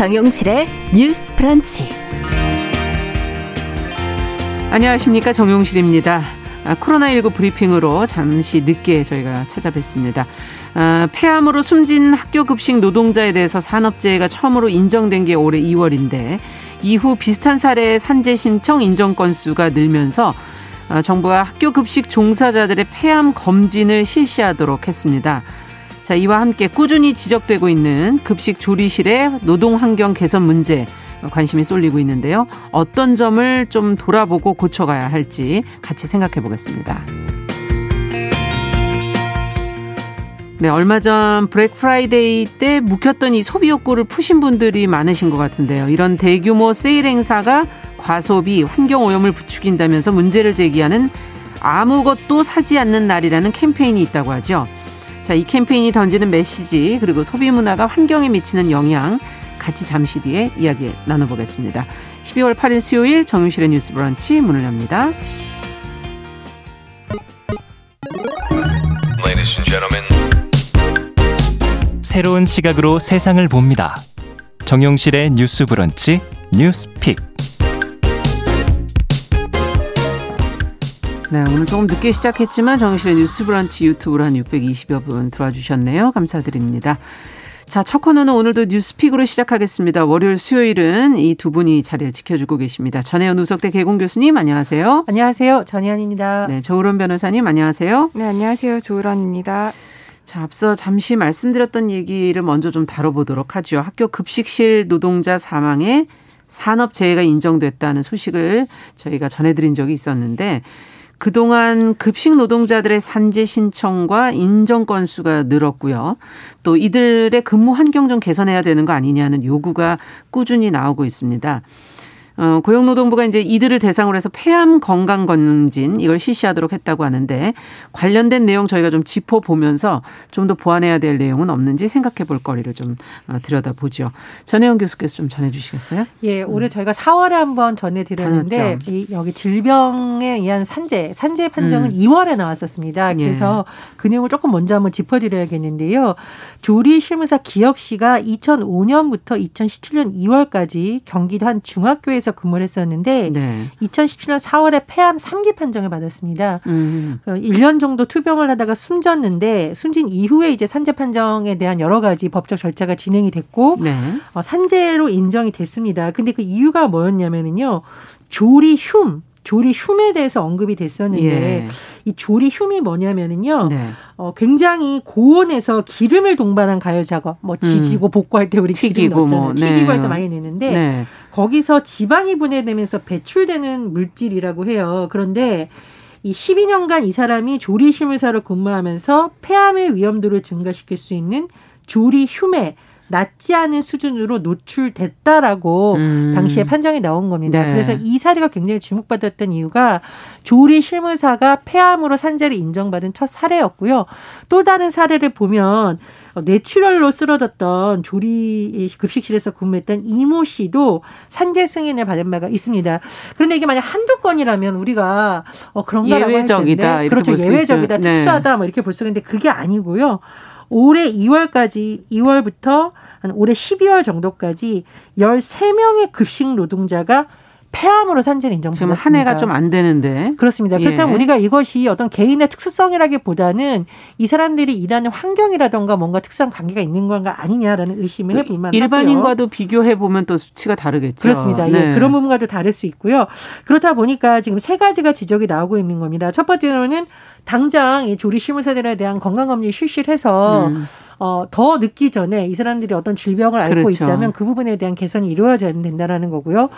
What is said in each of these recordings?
정용실의 뉴스 프런치. 안녕하십니까 정용실입니다. 아, 코로나19 브리핑으로 잠시 늦게 저희가 찾아뵙습니다. 아, 폐암으로 숨진 학교 급식 노동자에 대해서 산업재해가 처음으로 인정된 게 올해 2월인데 이후 비슷한 사례의 산재 신청 인정 건수가 늘면서 아, 정부가 학교 급식 종사자들의 폐암 검진을 실시하도록 했습니다. 자, 이와 함께 꾸준히 지적되고 있는 급식 조리실의 노동 환경 개선 문제 관심이 쏠리고 있는데요. 어떤 점을 좀 돌아보고 고쳐가야 할지 같이 생각해 보겠습니다. 네, 얼마 전 블랙 프라이데이 때 묵혔던 이 소비 욕구를 푸신 분들이 많으신 것 같은데요. 이런 대규모 세일 행사가 과소비, 환경 오염을 부추긴다면서 문제를 제기하는 아무것도 사지 않는 날이라는 캠페인이 있다고 하죠. 자, 이 캠페인이 던지는 메시지 그리고 소비 문화가 환경에 미치는 영향 같이 잠시 뒤에 이야기 나눠보겠습니다. 12월 8일 수요일 정윤실의 뉴스 브런치 문을 엽니다. 새로운 시각으로 세상을 봅니다. 정용실의 뉴스 브런치 뉴스픽. 네, 오늘 조금 늦게 시작했지만 정실의 뉴스 브런치 유튜브로 한 620여 분 들어와 주셨네요. 감사드립니다. 자, 첫 코너는 오늘도 뉴스픽으로 시작하겠습니다. 월요일, 수요일은 이 두 분이 자리를 지켜주고 계십니다. 전혜연 우석대 개공 교수님, 안녕하세요. 안녕하세요. 전혜연입니다. 네, 조으론 변호사님, 안녕하세요. 네, 안녕하세요. 조으론입니다. 자, 앞서 잠시 말씀드렸던 얘기를 먼저 좀 다뤄보도록 하죠. 학교 급식실 노동자 사망에 산업재해가 인정됐다는 소식을 저희가 전해드린 적이 있었는데 그동안 급식 노동자들의 산재 신청과 인정 건수가 늘었고요. 또 이들의 근무 환경 좀 개선해야 되는 거 아니냐는 요구가 꾸준히 나오고 있습니다. 어, 고용노동부가 이제 이들을 대상으로 해서 폐암 건강 검진 이걸 실시하도록 했다고 하는데 관련된 내용 저희가 좀 짚어보면서 좀 더 보완해야 될 내용은 없는지 생각해 볼 거리를 좀 어, 들여다보죠. 전혜영 교수께서 좀 전해주시겠어요? 예, 올해 음. 저희가 4월에 한번 전해드렸는데 이, 여기 질병에 의한 산재, 산재 판정은 음. 2월에 나왔었습니다. 예. 그래서 예. 그 내용을 조금 먼저 한번 짚어드려야겠는데요. 조리 실무사 기혁 씨가 2005년부터 2017년 2월까지 경기도 한 중학교에서 에서 근무를 했었는데 네. 2017년 4월에 폐암 3기 판정을 받았습니다. 음. 1년 그 정도 투병을 하다가 숨졌는데 숨진 이후에 이제 산재 판정에 대한 여러 가지 법적 절차가 진행이 됐고 네. 어, 산재로 인정이 됐습니다. 근데 그 이유가 뭐였냐면은요. 조리 흉 조리 흉에 대해서 언급이 됐었는데 예. 이 조리 흉이 뭐냐면은요. 네. 어, 굉장히 고온에서 기름을 동반한 가열 작업, 뭐 지지고 음. 복구할 때 우리 튀기고 기름 넣잖아요. 뭐, 네. 튀기고 할 때 많이 내는데 네. 거기서 지방이 분해되면서 배출되는 물질이라고 해요. 그런데 이 12년간 이 사람이 조리 실무사로 근무하면서 폐암의 위험도를 증가시킬 수 있는 조리 흉에 낮지 않은 수준으로 노출됐다라고 음. 당시에 판정이 나온 겁니다. 네. 그래서 이 사례가 굉장히 주목받았던 이유가 조리 실무사가 폐암으로 산재를 인정받은 첫 사례였고요. 또 다른 사례를 보면 뇌출혈로 쓰러졌던 조리 급식실에서 근무했던 이모 씨도 산재 승인을 받은 바가 있습니다. 그런데 이게 만약 한두 건이라면 우리가 어 그런가라고 예외적이다. 할 텐데 그렇죠. 예외적이다. 네. 특수하다. 뭐 이렇게 볼 수 있는데 그게 아니고요. 올해 2월까지 2월부터 한 올해 12월 정도까지 13명의 급식 노동자가 폐암으로 산재를 인정받았습니다. 지금 한 해가 좀 안 되는데. 그렇습니다. 예. 그렇다면 우리가 이것이 어떤 개인의 특수성이라기보다는 이 사람들이 일하는 환경이라던가 뭔가 특수한 관계가 있는 건가 아니냐라는 의심을 해볼 만하고요. 일반인과도 비교해 보면 또 수치가 다르겠죠. 그렇습니다. 예. 네. 예. 그런 부분과도 다를 수 있고요. 그렇다 보니까 지금 세 가지가 지적이 나오고 있는 겁니다. 첫 번째로는 당장 이 조리 실무사들에 대한 건강검진 실시를 해서 음. 어, 더 늦기 전에 이 사람들이 어떤 질병을 앓고 그렇죠. 있다면 그 부분에 대한 개선이 이루어져야 된다라는 거고요.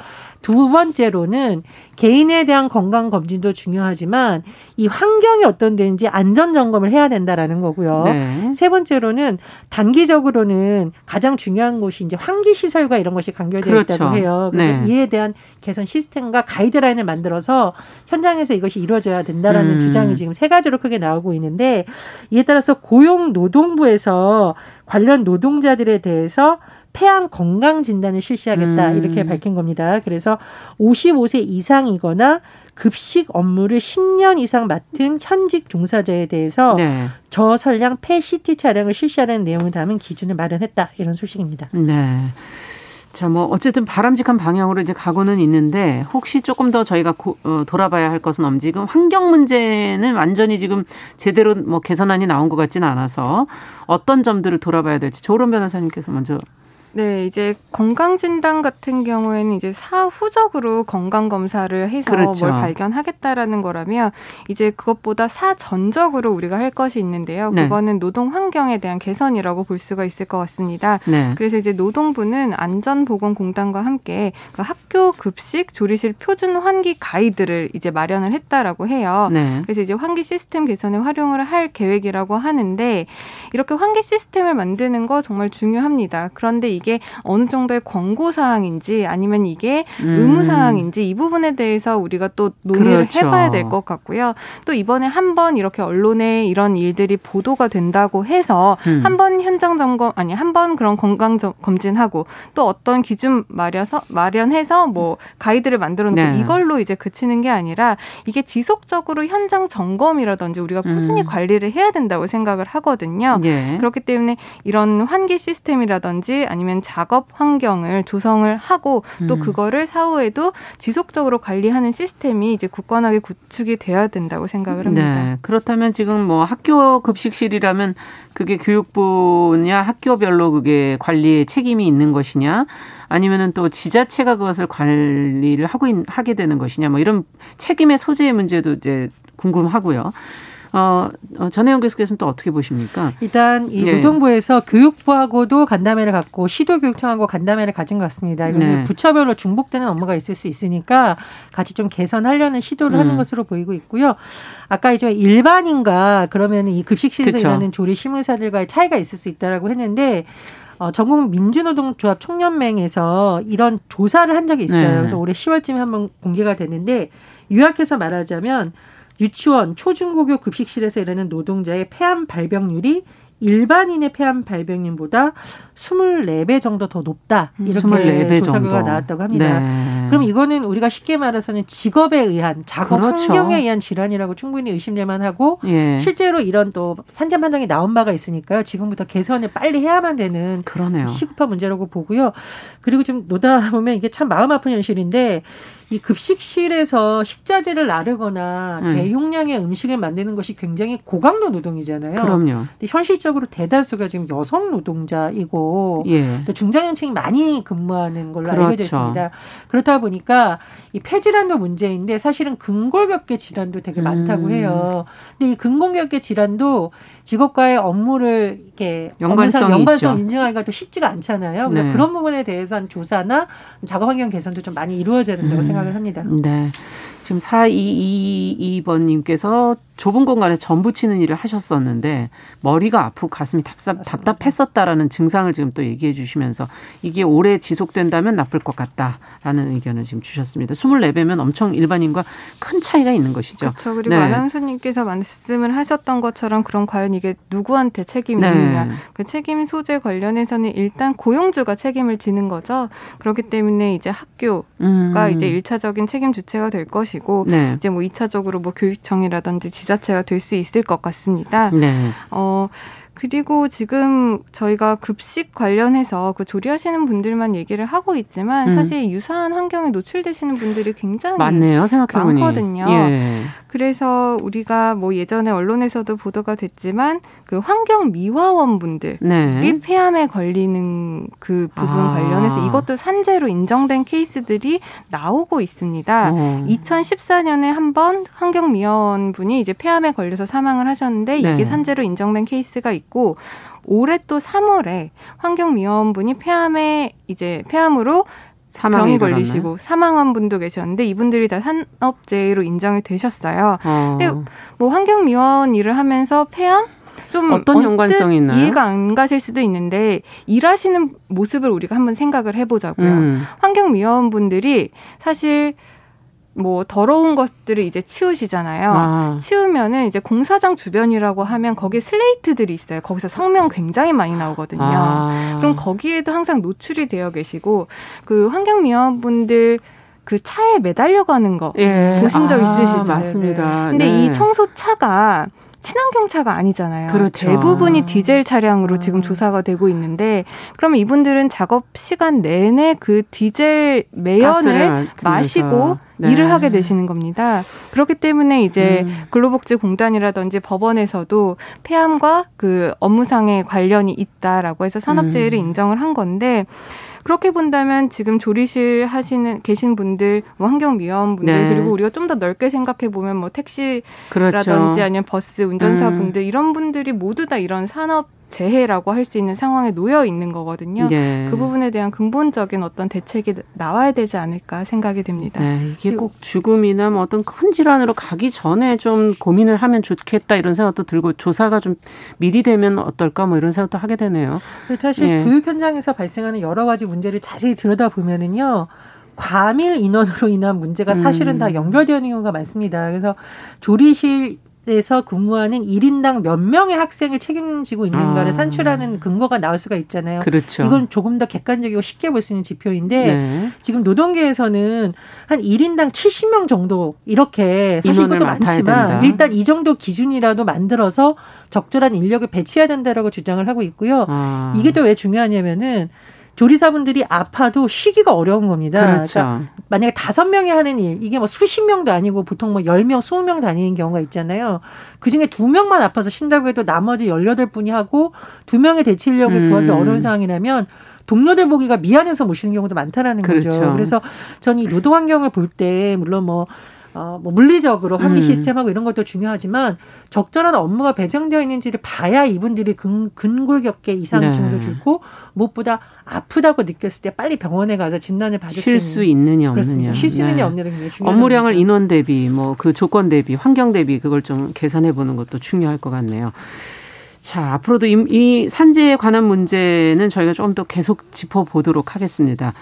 두 번째로는 개인에 대한 건강 검진도 중요하지만 이 환경이 어떤 데인지 안전 점검을 해야 된다라는 거고요. 네. 세 번째로는 단기적으로는 가장 중요한 곳이 이제 환기 시설과 이런 것이 간결되어 그렇죠. 있다고 해요. 그래서 네. 이에 대한 개선 시스템과 가이드라인을 만들어서 현장에서 이것이 이루어져야 된다라는 음. 주장이 지금 세 가지로 크게 나오고 있는데 이에 따라서 고용노동부에서 관련 노동자들에 대해서 폐암 건강 진단을 실시하겠다 음. 이렇게 밝힌 겁니다. 그래서 55세 이상이거나 급식 업무를 10년 이상 맡은 현직 종사자에 대해서 네. 저설량 폐 CT 차량을 실시하는 내용을 담은 기준을 마련했다 이런 소식입니다. 네. 자, 뭐 어쨌든 바람직한 방향으로 이제 가고는 있는데 혹시 조금 더 저희가 고, 어, 돌아봐야 할 것은 없지. 지금 환경 문제는 완전히 지금 제대로 뭐 개선안이 나온 것 같지는 않아서 어떤 점들을 돌아봐야 될지 조론 변호사님께서 먼저 네, 이제 건강 진단 같은 경우에는 이제 사후적으로 건강 검사를 해서 그렇죠. 뭘 발견하겠다라는 거라면 이제 그것보다 사전적으로 우리가 할 것이 있는데요. 네. 그거는 노동 환경에 대한 개선이라고 볼 수가 있을 것 같습니다. 네. 그래서 이제 노동부는 안전보건공단과 함께 그 학교 급식 조리실 표준 환기 가이드를 이제 마련을 했다라고 해요. 네. 그래서 이제 환기 시스템 개선에 활용을 할 계획이라고 하는데 이렇게 환기 시스템을 만드는 거 정말 중요합니다. 그런데 이 이게 어느 정도의 권고 사항인지 아니면 이게 음. 의무 사항인지 이 부분에 대해서 우리가 또 논의를 그렇죠. 해봐야 될 것 같고요. 또 이번에 한 번 이렇게 언론에 이런 일들이 보도가 된다고 해서 음. 한번 현장 점검 아니 한 번 그런 건강 검진하고 또 어떤 기준 마련서 마련해서 뭐 가이드를 만들어 놓고 네. 이걸로 이제 그치는 게 아니라 이게 지속적으로 현장 점검이라든지 우리가 꾸준히 음. 관리를 해야 된다고 생각을 하거든요. 예. 그렇기 때문에 이런 환기 시스템이라든지 아니면 아니면 작업 환경을 조성을 하고 또 음. 그거를 사후에도 지속적으로 관리하는 시스템이 이제 굳건하게 구축이 돼야 된다고 생각을 합니다. 네. 그렇다면 지금 뭐 학교 급식실이라면 그게 교육부냐 학교별로 그게 관리에 책임이 있는 것이냐 아니면은 또 지자체가 그것을 관리를 하고 있, 하게 되는 것이냐 뭐 이런 책임의 소재의 문제도 이제 궁금하고요. 어, 어, 전혜영 교수께서는 또 어떻게 보십니까? 일단 이 예. 노동부에서 교육부하고도 간담회를 갖고 시도교육청하고 간담회를 가진 것 같습니다. 네. 부처별로 중복되는 업무가 있을 수 있으니까 같이 좀 개선하려는 시도를 음. 하는 것으로 보이고 있고요. 아까 이제 일반인과 그러면 이 급식실에서 그쵸. 일하는 조리 실무사들과의 차이가 있을 수 있다라고 했는데 어, 전국 민주노동조합 총연맹에서 이런 조사를 한 적이 있어요. 네. 그래서 올해 10월쯤에 한번 공개가 됐는데 요약해서 말하자면 유치원, 초중고교 급식실에서 일하는 노동자의 폐암 발병률이 일반인의 폐암 발병률보다 24배 정도 더 높다. 이렇게 조사 결과가 나왔다고 합니다. 네. 그럼 이거는 우리가 쉽게 말해서는 직업에 의한 작업 그렇죠. 환경에 의한 질환이라고 충분히 의심될 만 하고 예. 실제로 이런 또 산재 판정이 나온 바가 있으니까요. 지금부터 개선을 빨리 해야만 되는 그러네요. 시급한 문제라고 보고요. 그리고 좀 노다 보면 이게 참 마음 아픈 현실인데 이 급식실에서 식자재를 나르거나 음. 대용량의 음식을 만드는 것이 굉장히 고강도 노동이잖아요. 그럼요. 근데 현실적으로 대다수가 지금 여성 노동자이고 예. 또 중장년층이 많이 근무하는 걸로 그렇죠. 알려져 있습니다. 그렇다 보니까 이 폐질환도 문제인데 사실은 근골격계 질환도 되게 많다고 음. 해요. 근데 이 근골격계 질환도 직업과의 업무를 이렇게 연관성, 연관성 인증하기가 또 쉽지가 않잖아요. 그래서 네. 그런 부분에 대해서는 조사나 작업 환경 개선도 좀 많이 이루어져야 된다고 음. 생각을 합니다. 네. 지금 4222번님께서 좁은 공간에 전 붙이는 일을 하셨었는데 머리가 아프고 가슴이 답답, 답답했었다라는 증상을 지금 또 얘기해 주시면서 이게 오래 지속된다면 나쁠 것 같다라는 의견을 지금 주셨습니다. 24배면 엄청 일반인과 큰 차이가 있는 것이죠. 그렇죠. 그리고 네. 아나운서님께서 말씀을 하셨던 것처럼 그럼 과연 이게 누구한테 책임이 네. 있느냐. 그 책임 소재 관련해서는 일단 고용주가 책임을 지는 거죠. 그렇기 때문에 이제 학교가 음. 이제 일차적인 책임 주체가 될 것이고 네. 이제 뭐 이차적으로 뭐 교육청이라든지 지자 체가 될 수 있을 것 같습니다. 네. 어 그리고 지금 저희가 급식 관련해서 그 조리하시는 분들만 얘기를 하고 있지만 음. 사실 유사한 환경에 노출되시는 분들이 굉장히 많네요. 생각해보니. 많거든요. 예. 그래서 우리가 뭐 예전에 언론에서도 보도가 됐지만 그 환경 미화원 분들이 네. 폐암에 걸리는 그 부분 아. 관련해서 이것도 산재로 인정된 케이스들이 나오고 있습니다. 어. 2014년에 한 번 환경 미화원 분이 이제 폐암에 걸려서 사망을 하셨는데 이게 네. 산재로 인정된 케이스가 있고 올해 또 3월에 환경미화원분이 폐암에 이제 폐암으로 병이 걸리시고 사망한 분도 계셨는데 이분들이 다 산업재해로 인정이 되셨어요. 어. 근데 뭐 환경미화원 일을 하면서 폐암 좀 어떤 연관성이 있나요? 이해가 안 가실 수도 있는데 일하시는 모습을 우리가 한번 생각을 해보자고요. 음. 환경 미화원분들이 사실 뭐 더러운 것들을 이제 치우시잖아요. 아. 치우면은 이제 공사장 주변이라고 하면 거기에 슬레이트들이 있어요. 거기서 성명 굉장히 많이 나오거든요. 아. 그럼 거기에도 항상 노출이 되어 계시고 그 환경미화분들 그 차에 매달려 가는 거 예. 보신 적 아, 있으시죠? 맞습니다. 근데 네. 이 청소 차가 친환경 차가 아니잖아요. 그렇죠. 대부분이 디젤 차량으로 지금 아. 조사가 되고 있는데 그러면 이분들은 작업 시간 내내 그 디젤 매연을 마시고 네. 일을 하게 되시는 겁니다. 그렇기 때문에 이제 음. 근로복지공단이라든지 법원에서도 폐암과 그 업무상의 관련이 있다라고 해서 산업재해를 음. 인정을 한 건데 그렇게 본다면 지금 조리실 하시는 계신 분들, 뭐 환경 미화원 분들 네. 그리고 우리가 좀 더 넓게 생각해 보면 뭐 택시라든지 그렇죠. 아니면 버스 운전사 분들 음. 이런 분들이 모두 다 이런 산업 재해라고 할 수 있는 상황에 놓여 있는 거거든요. 네. 그 부분에 대한 근본적인 어떤 대책이 나와야 되지 않을까 생각이 됩니다. 네, 이게 꼭 죽음이나 뭐 어떤 큰 질환으로 가기 전에 좀 고민을 하면 좋겠다 이런 생각도 들고 조사가 좀 미리 되면 어떨까 뭐 이런 생각도 하게 되네요. 사실 예. 교육 현장에서 발생하는 여러 가지 문제를 자세히 들여다 보면은요. 과밀 인원으로 인한 문제가 사실은 음. 다 연결되어 있는 경우가 많습니다. 그래서 조리실 에서 근무하는 1인당 몇 명의 학생을 책임지고 있는가를 아. 산출하는 근거가 나올 수가 있잖아요. 그렇죠. 이건 조금 더 객관적이고 쉽게 볼 수 있는 지표인데 네. 지금 노동계에서는 한 1인당 70명 정도 이렇게 사실 이것도 많지만 일단 이 정도 기준이라도 만들어서 적절한 인력을 배치해야 된다라고 주장을 하고 있고요. 아. 이게 또 왜 중요하냐면은 조리사분들이 아파도 쉬기가 어려운 겁니다. 그렇죠. 그러니까 만약에 다섯 명이 하는 일, 이게 뭐 수십 명도 아니고 보통 뭐 열 명, 스무 명 다니는 경우가 있잖아요. 그 중에 두 명만 아파서 쉰다고 해도 나머지 열여덟 분이 하고 두 명의 대치 인력을 음. 구하기 어려운 상황이라면 동료들 보기가 미안해서 못 쉬는 경우도 많다라는 그렇죠. 거죠. 그래서 저는 이 노동 환경을 볼 때 물론 뭐 어, 뭐 물리적으로 환기 음. 시스템하고 이런 것도 중요하지만 적절한 업무가 배정되어 있는지를 봐야 이분들이 근, 근골격계 이상증도 네. 줄고 무엇보다 아프다고 느꼈을 때 빨리 병원에 가서 진단을 받을 쉴 수 있느냐 없느냐 쉴 수 있느냐 네. 없느냐 굉장히 중요한 업무량을 인원 대비 뭐 그 조건 대비 환경 대비 그걸 좀 계산해 보는 것도 중요할 것 같네요. 자, 앞으로도 이, 이 산재에 관한 문제는 저희가 좀더 계속 짚어보도록 하겠습니다.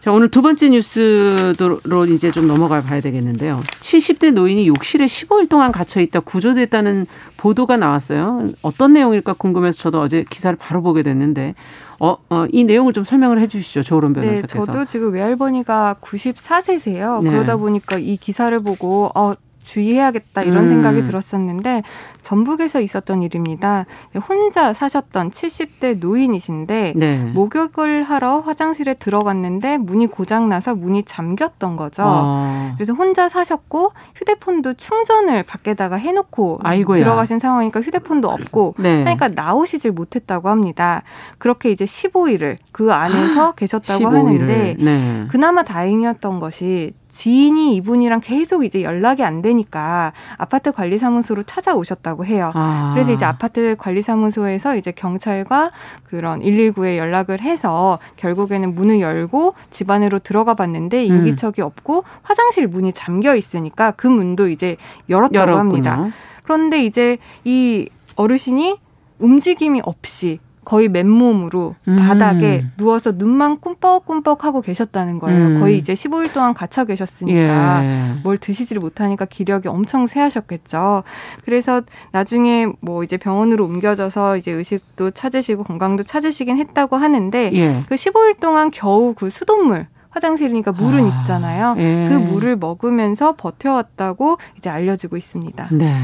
자, 오늘 두 번째 뉴스로 이제 좀 넘어가 봐야 되겠는데요. 70대 노인이 욕실에 15일 동안 갇혀 있다 구조됐다는 보도가 나왔어요. 어떤 내용일까 궁금해서 저도 어제 기사를 바로 보게 됐는데 어, 어, 이 내용을 좀 설명을 해 주시죠. 조론 네, 변호사께서. 네, 저도 지금 외할머니가 94세세요. 네. 그러다 보니까 이 기사를 보고 어, 주의해야겠다 이런 음. 생각이 들었었는데 전북에서 있었던 일입니다. 혼자 사셨던 70대 노인이신데 네. 목욕을 하러 화장실에 들어갔는데 문이 고장 나서 문이 잠겼던 거죠. 아. 그래서 혼자 사셨고 휴대폰도 충전을 밖에다가 해놓고 아이고야. 들어가신 상황이니까 휴대폰도 없고 네. 그러니까 나오시질 못했다고 합니다. 그렇게 이제 15일을 그 안에서 계셨다고 15일을. 하는데 네. 그나마 다행이었던 것이 지인이 이분이랑 계속 이제 연락이 안 되니까 아파트 관리사무소로 찾아오셨다고 해요. 아. 그래서 이제 아파트 관리사무소에서 이제 경찰과 그런 119에 연락을 해서 결국에는 문을 열고 집 안으로 들어가 봤는데 음. 인기척이 음. 없고 화장실 문이 잠겨 있으니까 그 문도 이제 열었다고 열었군요. 합니다. 그런데 이제 이 어르신이 움직임이 없이 거의 맨몸으로 음. 바닥에 누워서 눈만 꿈뻑꿈뻑 하고 계셨다는 거예요. 음. 거의 이제 15일 동안 갇혀 계셨으니까 예. 뭘 드시지를 못하니까 기력이 엄청 쇠하셨겠죠. 그래서 나중에 뭐 이제 병원으로 옮겨져서 이제 의식도 찾으시고 건강도 찾으시긴 했다고 하는데 예. 그 15일 동안 겨우 그 수돗물 화장실이니까 물은 아, 있잖아요. 예. 그 물을 먹으면서 버텨왔다고 이제 알려지고 있습니다. 네.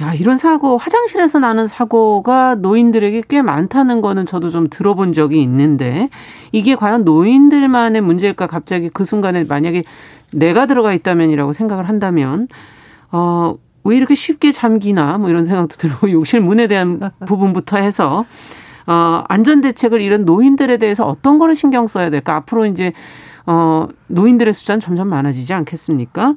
야, 이런 사고, 화장실에서 나는 사고가 노인들에게 꽤 많다는 거는 저도 좀 들어본 적이 있는데, 이게 과연 노인들만의 문제일까 갑자기 그 순간에 만약에 내가 들어가 있다면이라고 생각을 한다면, 어, 왜 이렇게 쉽게 잠기나, 뭐 이런 생각도 들고, 욕실 문에 대한 부분부터 해서, 어, 안전대책을 이런 노인들에 대해서 어떤 거를 신경 써야 될까? 앞으로 이제, 어, 노인들의 숫자는 점점 많아지지 않겠습니까?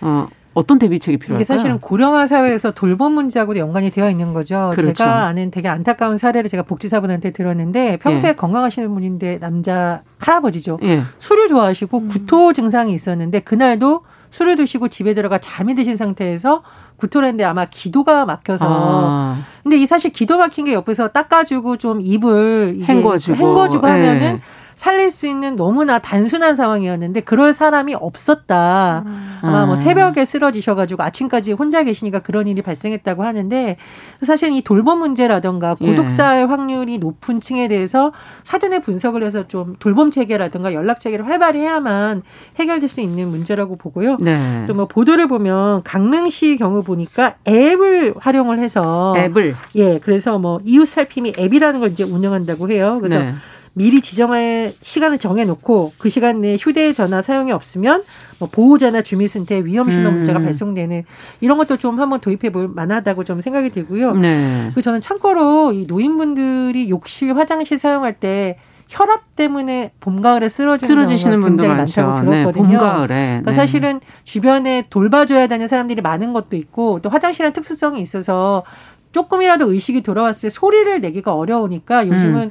어, 어떤 대비책이 필요할까요? 이게 사실은 고령화 사회에서 돌봄 문제하고도 연관이 되어 있는 거죠. 그렇죠. 제가 아는 되게 안타까운 사례를 제가 복지사분한테 들었는데 평소에 예. 건강하시는 분인데 남자 할아버지죠. 예. 술을 좋아하시고 음. 구토 증상이 있었는데 그날도 술을 드시고 집에 들어가 잠이 드신 상태에서 구토를 했는데 아마 기도가 막혀서. 아. 근데 이 사실 기도 막힌 게 옆에서 닦아주고 좀 입을 헹궈주고, 헹궈주고 하면은 예. 살릴 수 있는 너무나 단순한 상황이었는데 그럴 사람이 없었다. 음. 아마 뭐 아. 새벽에 쓰러지셔가지고 아침까지 혼자 계시니까 그런 일이 발생했다고 하는데 사실 이 돌봄 문제라든가 예. 고독사의 예. 확률이 높은 층에 대해서 사전에 분석을 해서 좀 돌봄 체계라든가 연락 체계를 활발히 해야만 해결될 수 있는 문제라고 보고요. 네. 또뭐 보도를 보면 강릉시 경우 보니까 앱을 활용을 해서 앱을 예 그래서 뭐 이웃 살핌이 앱이라는 걸 이제 운영한다고 해요. 그래서 네. 미리 지정할 시간을 정해놓고 그 시간 내에 휴대전화 사용이 없으면 뭐 보호자나 주민센터에 위험신호 음. 문자가 발송되는 이런 것도 좀 한번 도입해 볼 만하다고 좀 생각이 들고요. 네. 그 저는 참고로 이 노인분들이 욕실 화장실 사용할 때 혈압 때문에 봄 가을에 쓰러지는, 쓰러지시는 굉장히. 많다고 들었거든요. 네, 봄 가을에. 그러니까 네. 사실은 주변에 돌봐줘야 되는 사람들이 많은 것도 있고 또 화장실은 특수성이 있어서 조금이라도 의식이 돌아왔을 때 소리를 내기가 어려우니까 요즘은 음.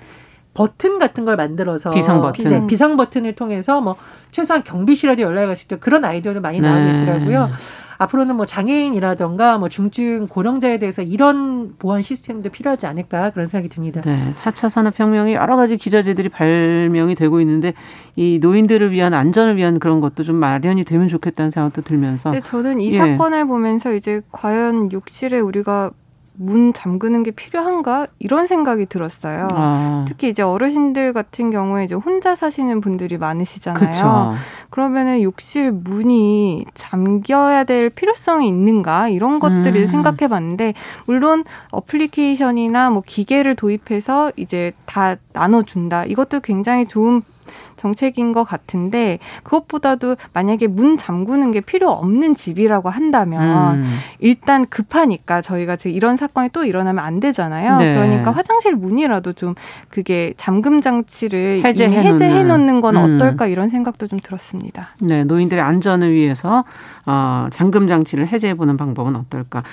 버튼 같은 걸 만들어서 비상 버튼 네, 비상 버튼을 통해서 뭐 최소한 경비실에도 연락이 갔을 때 그런 아이디어도 많이 나오고 네. 있더라고요. 앞으로는 뭐 장애인이라던가 뭐 중증 고령자에 대해서 이런 보안 시스템도 필요하지 않을까 그런 생각이 듭니다. 네. 4차 산업혁명이 여러 가지 기자재들이 발명이 되고 있는데 이 노인들을 위한 안전을 위한 그런 것도 좀 마련이 되면 좋겠다는 생각도 들면서. 네, 저는 이 예. 사건을 보면서 이제 과연 욕실에 우리가 문 잠그는 게 필요한가 이런 생각이 들었어요. 아. 특히 이제 어르신들 같은 경우에 이제 혼자 사시는 분들이 많으시잖아요. 그쵸. 그러면은 욕실 문이 잠겨야 될 필요성이 있는가 이런 것들을 음. 생각해봤는데 물론 어플리케이션이나 뭐 기계를 도입해서 이제 다 나눠준다 이것도 굉장히 좋은 정책인 것 같은데 그것보다도 만약에 문 잠그는 게 필요 없는 집이라고 한다면 음. 일단 급하니까 저희가 지금 이런 사건이 또 일어나면 안 되잖아요. 네. 그러니까 화장실 문이라도 좀 그게 잠금 장치를 해제해, 해제해 놓는 건 음. 어떨까 이런 생각도 좀 들었습니다. 네, 노인들의 안전을 위해서 어, 잠금 장치를 해제해 보는 방법은 어떨까?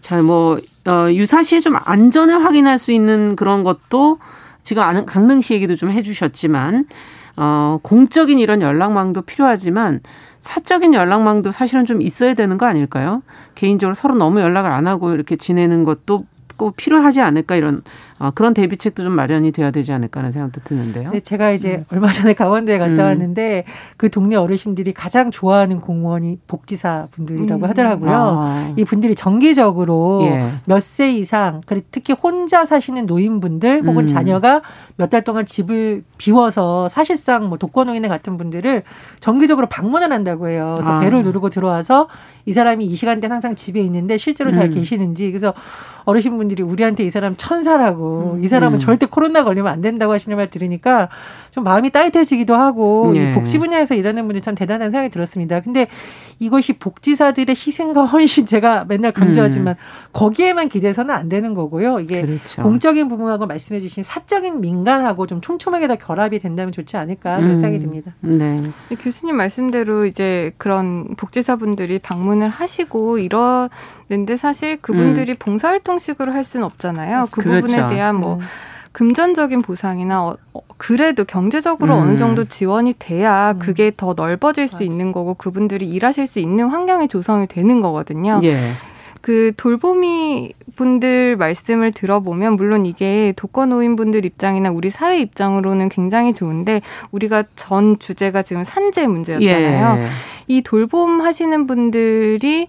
자, 뭐 어, 유사시에 좀 안전을 확인할 수 있는 그런 것도 지금 강릉시 얘기도 좀 해주셨지만 어, 공적인 이런 연락망도 필요하지만 사적인 연락망도 사실은 좀 있어야 되는 거 아닐까요? 개인적으로 서로 너무 연락을 안 하고 이렇게 지내는 것도 꼭 필요하지 않을까 이런 어, 그런 대비책도 좀 마련이 돼야 되지 않을까 하는 생각도 드는데요. 네, 제가 이제 음. 얼마 전에 강원도에 갔다 음. 왔는데 그 동네 어르신들이 가장 좋아하는 공무원이 복지사 분들이라고 음. 하더라고요. 아. 이 분들이 정기적으로 예. 몇세 이상, 특히 혼자 사시는 노인분들 혹은 음. 자녀가 몇 달 동안 집을 비워서 사실상 뭐 독거노인네 같은 분들을 정기적으로 방문을 한다고 해요. 그래서 아. 배를 누르고 들어와서 이 사람이 이 시간대 항상 집에 있는데 실제로 잘 음. 계시는지 그래서 어르신분들이 우리한테 이 사람 천사라고 음. 이 사람은 음. 절대 코로나 걸리면 안 된다고 하시는 말 들으니까 좀 마음이 따뜻해지기도 하고 예. 이 복지 분야에서 일하는 분들 참 대단한 생각이 들었습니다. 근데 이것이 복지사들의 희생과 헌신 제가 맨날 강조하지만 음. 거기에만 기대서는 안 되는 거고요. 이게 그렇죠. 공적인 부분하고 말씀해 주신 사적인 민간하고 좀 촘촘하게 다 결합이 된다면 좋지 않을까 그런 음. 생각이 듭니다. 네. 교수님 말씀대로 이제 그런 복지사분들이 방문을 하시고 이러는데 사실 그분들이 음. 봉사활동식으로 할 수는 없잖아요. 그 그렇죠. 부분에 대한 뭐 음. 금전적인 보상이나 어, 어, 그래도 경제적으로 음. 어느 정도 지원이 돼야 음. 그게 더 넓어질 수 맞아. 있는 거고 그분들이 일하실 수 있는 환경이 조성이 되는 거거든요. 예. 그 돌보미 분들 말씀을 들어보면 물론 이게 독거노인 분들 입장이나 우리 사회 입장으로는 굉장히 좋은데 우리가 전 주제가 지금 산재 문제였잖아요. 예. 이 돌봄 하시는 분들이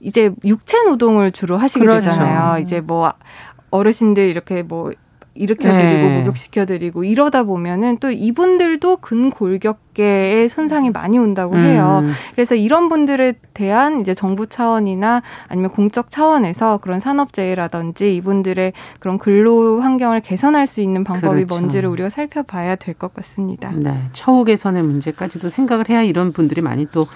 이제 육체 노동을 주로 하시게 그렇죠. 되잖아요. 이제 뭐 어르신들 이렇게 뭐 일으켜드리고 네. 목욕시켜드리고 이러다 보면은 또 이분들도 근골격계에 손상이 많이 온다고 해요. 음. 그래서 이런 분들에 대한 이제 정부 차원이나 아니면 공적 차원에서 그런 산업재해라든지 이분들의 그런 근로 환경을 개선할 수 있는 방법이 그렇죠. 뭔지를 우리가 살펴봐야 될 것 같습니다. 네. 처우 개선의 문제까지도 생각을 해야 이런 분들이 많이 또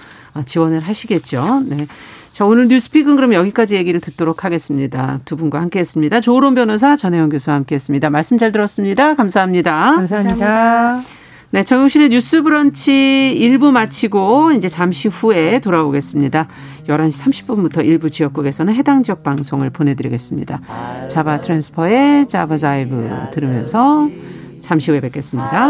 지원을 하시겠죠. 네. 자, 오늘 뉴스픽은 그럼 여기까지 얘기를 듣도록 하겠습니다. 두 분과 함께 했습니다. 조론 변호사, 전혜영 교수와 함께 했습니다. 말씀 잘 들었습니다. 감사합니다. 감사합니다. 네, 정용실의 뉴스 브런치 1부 마치고 이제 잠시 후에 돌아오겠습니다. 11시 30분부터 일부 지역국에서는 해당 지역 방송을 보내드리겠습니다. 자바 트랜스퍼의 자바 자이브 들으면서 잠시 후에 뵙겠습니다.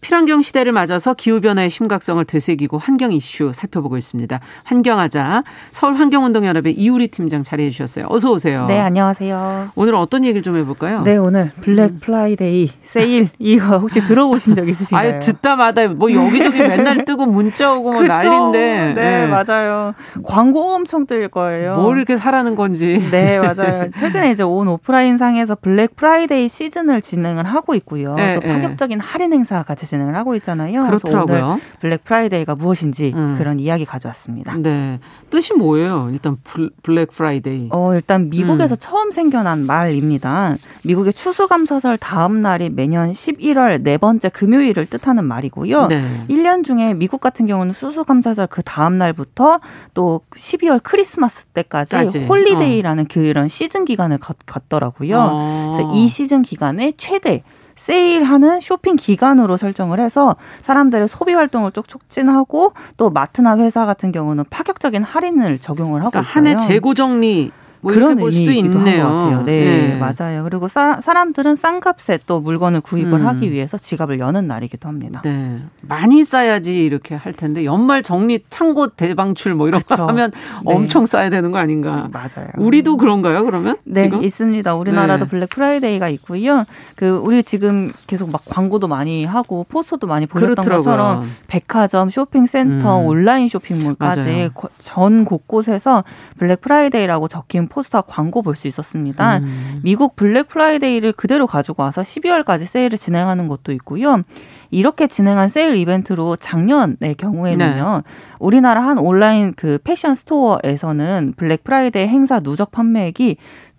필환경 시대를 맞아서 기후변화의 심각성을 되새기고 환경 이슈 살펴보고 있습니다. 환경하자 서울환경운동연합의 이우리 팀장 자리해 주셨어요. 어서 오세요. 네, 안녕하세요. 오늘 어떤 얘기를 좀 해볼까요? 네, 오늘 블랙 음. 프라이데이 세일 이거 혹시 들어보신 적 있으신가요? 아유, 듣다마다 뭐 여기저기 맨날 뜨고 문자 오고 뭐 난리인데. 네, 네, 맞아요. 광고 엄청 뜰 거예요. 뭘 이렇게 사라는 건지. 네, 맞아요. 최근에 이제 온 오프라인 상에서 블랙 프라이데이 시즌을 진행을 하고 있고요. 네, 또 네. 파격적인 할인 행사 같이 진행을 하고 있잖아요. 그렇더라고요. 블랙 프라이데이가 무엇인지 음. 그런 이야기 가져왔습니다. 네. 뜻이 뭐예요? 일단 블랙 프라이데이. 어, 일단 미국에서 음. 처음 생겨난 말입니다. 미국의 추수감사절 다음 날이 매년 11월 네 번째 금요일을 뜻하는 말이고요. 네. 1년 중에 미국 같은 경우는 추수감사절 그 다음 날부터 또 12월 크리스마스 때까지 까지. holiday라는 어. 그런 시즌 기간을 갖더라고요. 어. 그래서 이 시즌 기간에 최대 세일하는 쇼핑 기간으로 설정을 해서 사람들의 소비 활동을 쭉 촉진하고 또 마트나 회사 같은 경우는 파격적인 할인을 적용을 하고 그러니까 있어요. 한 해 재고 정리 뭐 그런 볼 수도 있네요. 네, 네, 맞아요. 그리고 사, 사람들은 싼 값에 또 물건을 구입을 음. 하기 위해서 지갑을 여는 날이기도 합니다. 네, 많이 싸야지 이렇게 할 텐데 연말 정리 창고 대방출 뭐 이런 거 하면 네. 엄청 싸야 되는 거 아닌가? 맞아요. 우리도 그런가요? 그러면 네, 지금? 있습니다. 우리나라도 네. 블랙 프라이데이가 있고요. 그 우리 지금 계속 막 광고도 많이 하고 포스터도 많이 보셨던 그렇더라고요. 것처럼 백화점, 쇼핑센터, 음. 온라인 쇼핑몰까지 맞아요. 전 곳곳에서 블랙 프라이데이라고 적힌 포스터 광고 볼 수 있었습니다. 음. 미국 블랙 프라이데이를 그대로 가지고 와서 12월까지 세일을 진행하는 것도 있고요. 이렇게 진행한 세일 이벤트로 작년의 경우에는요. 네. 우리나라 한 온라인 그 패션 스토어에서는 블랙 프라이데이 행사 누적 판매액이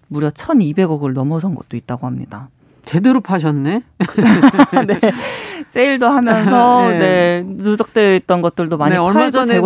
무려 1,200억을 넘어선 것도 있다고 합니다. 제대로 파셨네. 네. 세일도 하면서 네. 네. 누적되어 있던 것들도 많이 네, 얼마 전에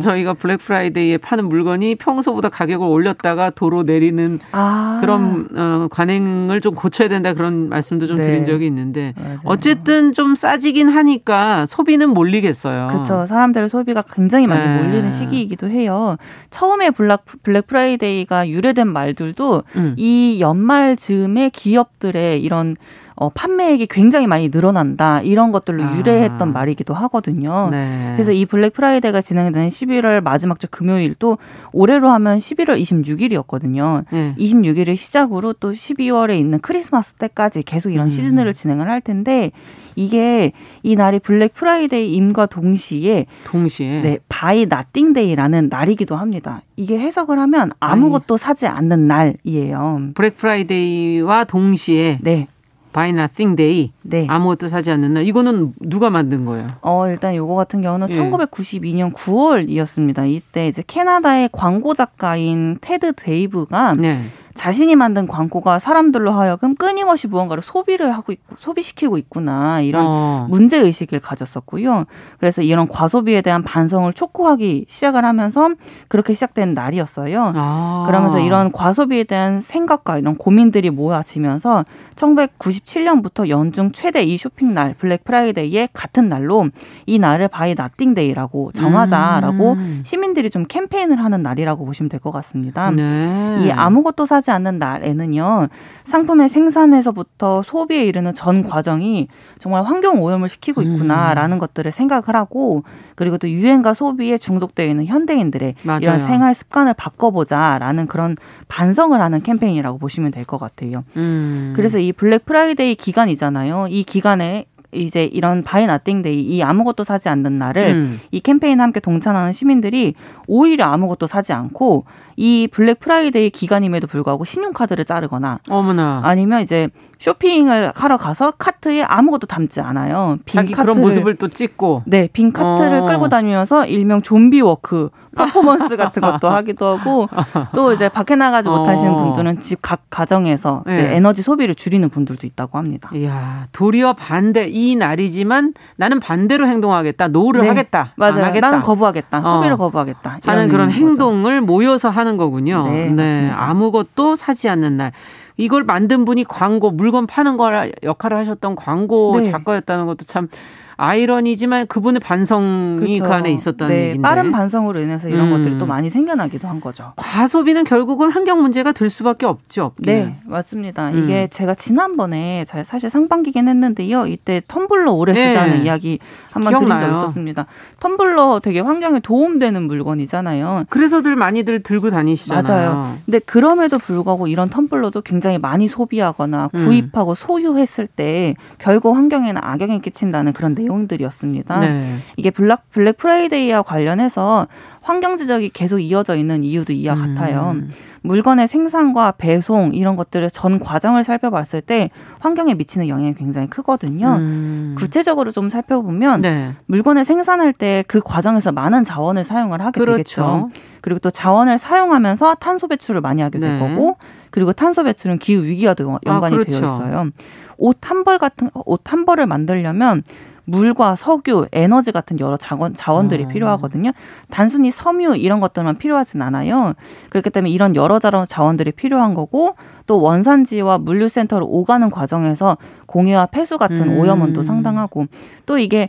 저희가 블랙 프라이데이에 파는 물건이 평소보다 가격을 올렸다가 도로 내리는 아. 그런 어, 관행을 좀 고쳐야 된다 그런 말씀도 좀 네. 드린 적이 있는데 맞아요. 어쨌든 좀 싸지긴 하니까 소비는 몰리겠어요. 그렇죠. 사람들의 소비가 굉장히 많이 네. 몰리는 시기이기도 해요. 처음에 블랙 블랙 프라이데이가 유래된 말들도 음. 이 연말 즈음에 기업들의 이런 어, 판매액이 굉장히 많이 늘어난다 이런 것들로 아. 유래했던 말이기도 하거든요. 네. 그래서 이 블랙 프라이데이가 진행되는 11월 마지막 주 금요일도 올해로 하면 11월 26일이었거든요. 네. 26일을 시작으로 또 12월에 있는 크리스마스 때까지 계속 이런 음. 시즌을 진행을 할 텐데 이게 이 날이 블랙 프라이데이임과 동시에 동시에 네 Buy Nothing Day라는 날이기도 합니다. 이게 해석을 하면 아무것도 사지 않는 날이에요. 블랙 프라이데이와 동시에 네 Buy Nothing Day. 네. 아무것도 사지 않는 날. 이거는 누가 만든 거예요? 어, 일단 요거 같은 경우는 예. 1992년 9월이었습니다. 이때 이제 캐나다의 광고 작가인 테드 데이브가 네. 자신이 만든 광고가 사람들로 하여금 끊임없이 무언가를 소비를 하고 있고 소비시키고 있구나 이런 어. 문제 의식을 가졌었고요. 그래서 이런 과소비에 대한 반성을 촉구하기 시작을 하면서 그렇게 시작된 날이었어요. 아. 그러면서 이런 과소비에 대한 생각과 이런 고민들이 모아지면서 1997년부터 연중 최대 이 쇼핑 날 블랙 프라이데이의 같은 날로 이 날을 Buy Nothing Day라고 정하자라고 음. 시민들이 좀 캠페인을 하는 날이라고 보시면 될 것 같습니다. 네. 이 아무것도 사 하지 않는 날에는요, 상품의 생산에서부터 소비에 이르는 전 과정이 정말 환경 오염을 시키고 있구나라는 음. 것들을 생각을 하고, 그리고 또 유행과 소비에 중독되어 있는 현대인들의 맞아요. 이런 생활 습관을 바꿔보자라는 그런 반성을 하는 캠페인이라고 보시면 될 것 같아요. 음. 그래서 이 블랙 프라이데이 기간이잖아요. 이 기간에 이제 이런 Buy Nothing Day 이 아무것도 사지 않는 날을 음. 이 캠페인 함께 동참하는 시민들이 오히려 아무것도 사지 않고 이 블랙 프라이데이 기간임에도 불구하고 신용카드를 자르거나 어머나 아니면 이제 쇼핑을 하러 가서 카트에 아무것도 담지 않아요. 빈 카트를, 그런 모습을 또 찍고 네, 빈 카트를 어. 끌고 다니면서 일명 zombie walk 퍼포먼스 같은 것도 하기도 하고 또 이제 밖에 나가지 어. 못하시는 분들은 집 각 가정에서 이제 네. 에너지 소비를 줄이는 분들도 있다고 합니다. 이야, 도리어 반대 이 날이지만 나는 반대로 행동하겠다. No를 네. 하겠다. 맞아요. 하겠다. 나는 거부하겠다. 어. 소비를 거부하겠다. 하는 그런 행동을 거죠. 모여서 하는 거군요. 네, 네. 아무것도 사지 않는 날. 이걸 만든 분이 광고 물건 파는 거 역할을 하셨던 광고 네. 작가였다는 것도 참 아이러니지만 그분의 반성이 그쵸. 그 안에 있었다는 네, 얘기인데 빠른 반성으로 인해서 이런 음. 것들이 또 많이 생겨나기도 한 거죠. 과소비는 결국은 환경 문제가 될 수밖에 없죠. 없기는. 네, 맞습니다. 음. 이게 제가 지난번에 사실 상반기긴 했는데요. 이때 텀블러 오래 쓰자는 네. 이야기 한번 드린 적 있었습니다. 텀블러 되게 환경에 도움되는 물건이잖아요. 그래서들 많이들 들고 다니시잖아요. 맞아요. 근데 그럼에도 불구하고 이런 텀블러도 굉장히 많이 소비하거나 음. 구입하고 음. 소유했을 때 결국 환경에는 악영향을 끼친다는 그런 내용들이었습니다. 네. 이게 블랙, 블랙 프라이데이와 관련해서 환경 지적이 계속 이어져 있는 이유도 이와 음. 같아요. 물건의 생산과 배송 이런 것들의 전 과정을 살펴봤을 때 환경에 미치는 영향이 굉장히 크거든요. 음. 구체적으로 좀 살펴보면 네. 물건을 생산할 때 그 과정에서 많은 자원을 사용을 하게 그렇죠. 되겠죠. 그리고 또 자원을 사용하면서 탄소 배출을 많이 하게 될 네. 거고 그리고 탄소 배출은 기후 위기와도 연관이 아, 그렇죠. 되어 있어요. 옷 한 벌 같은 옷 한 벌을 만들려면 물과 석유, 에너지 같은 여러 자원, 자원들이 어. 필요하거든요. 단순히 섬유 이런 것들만 필요하진 않아요. 그렇기 때문에 이런 여러 자원들이 필요한 거고 또 원산지와 물류센터로 오가는 과정에서 공해와 폐수 같은 음. 오염원도 상당하고 또 이게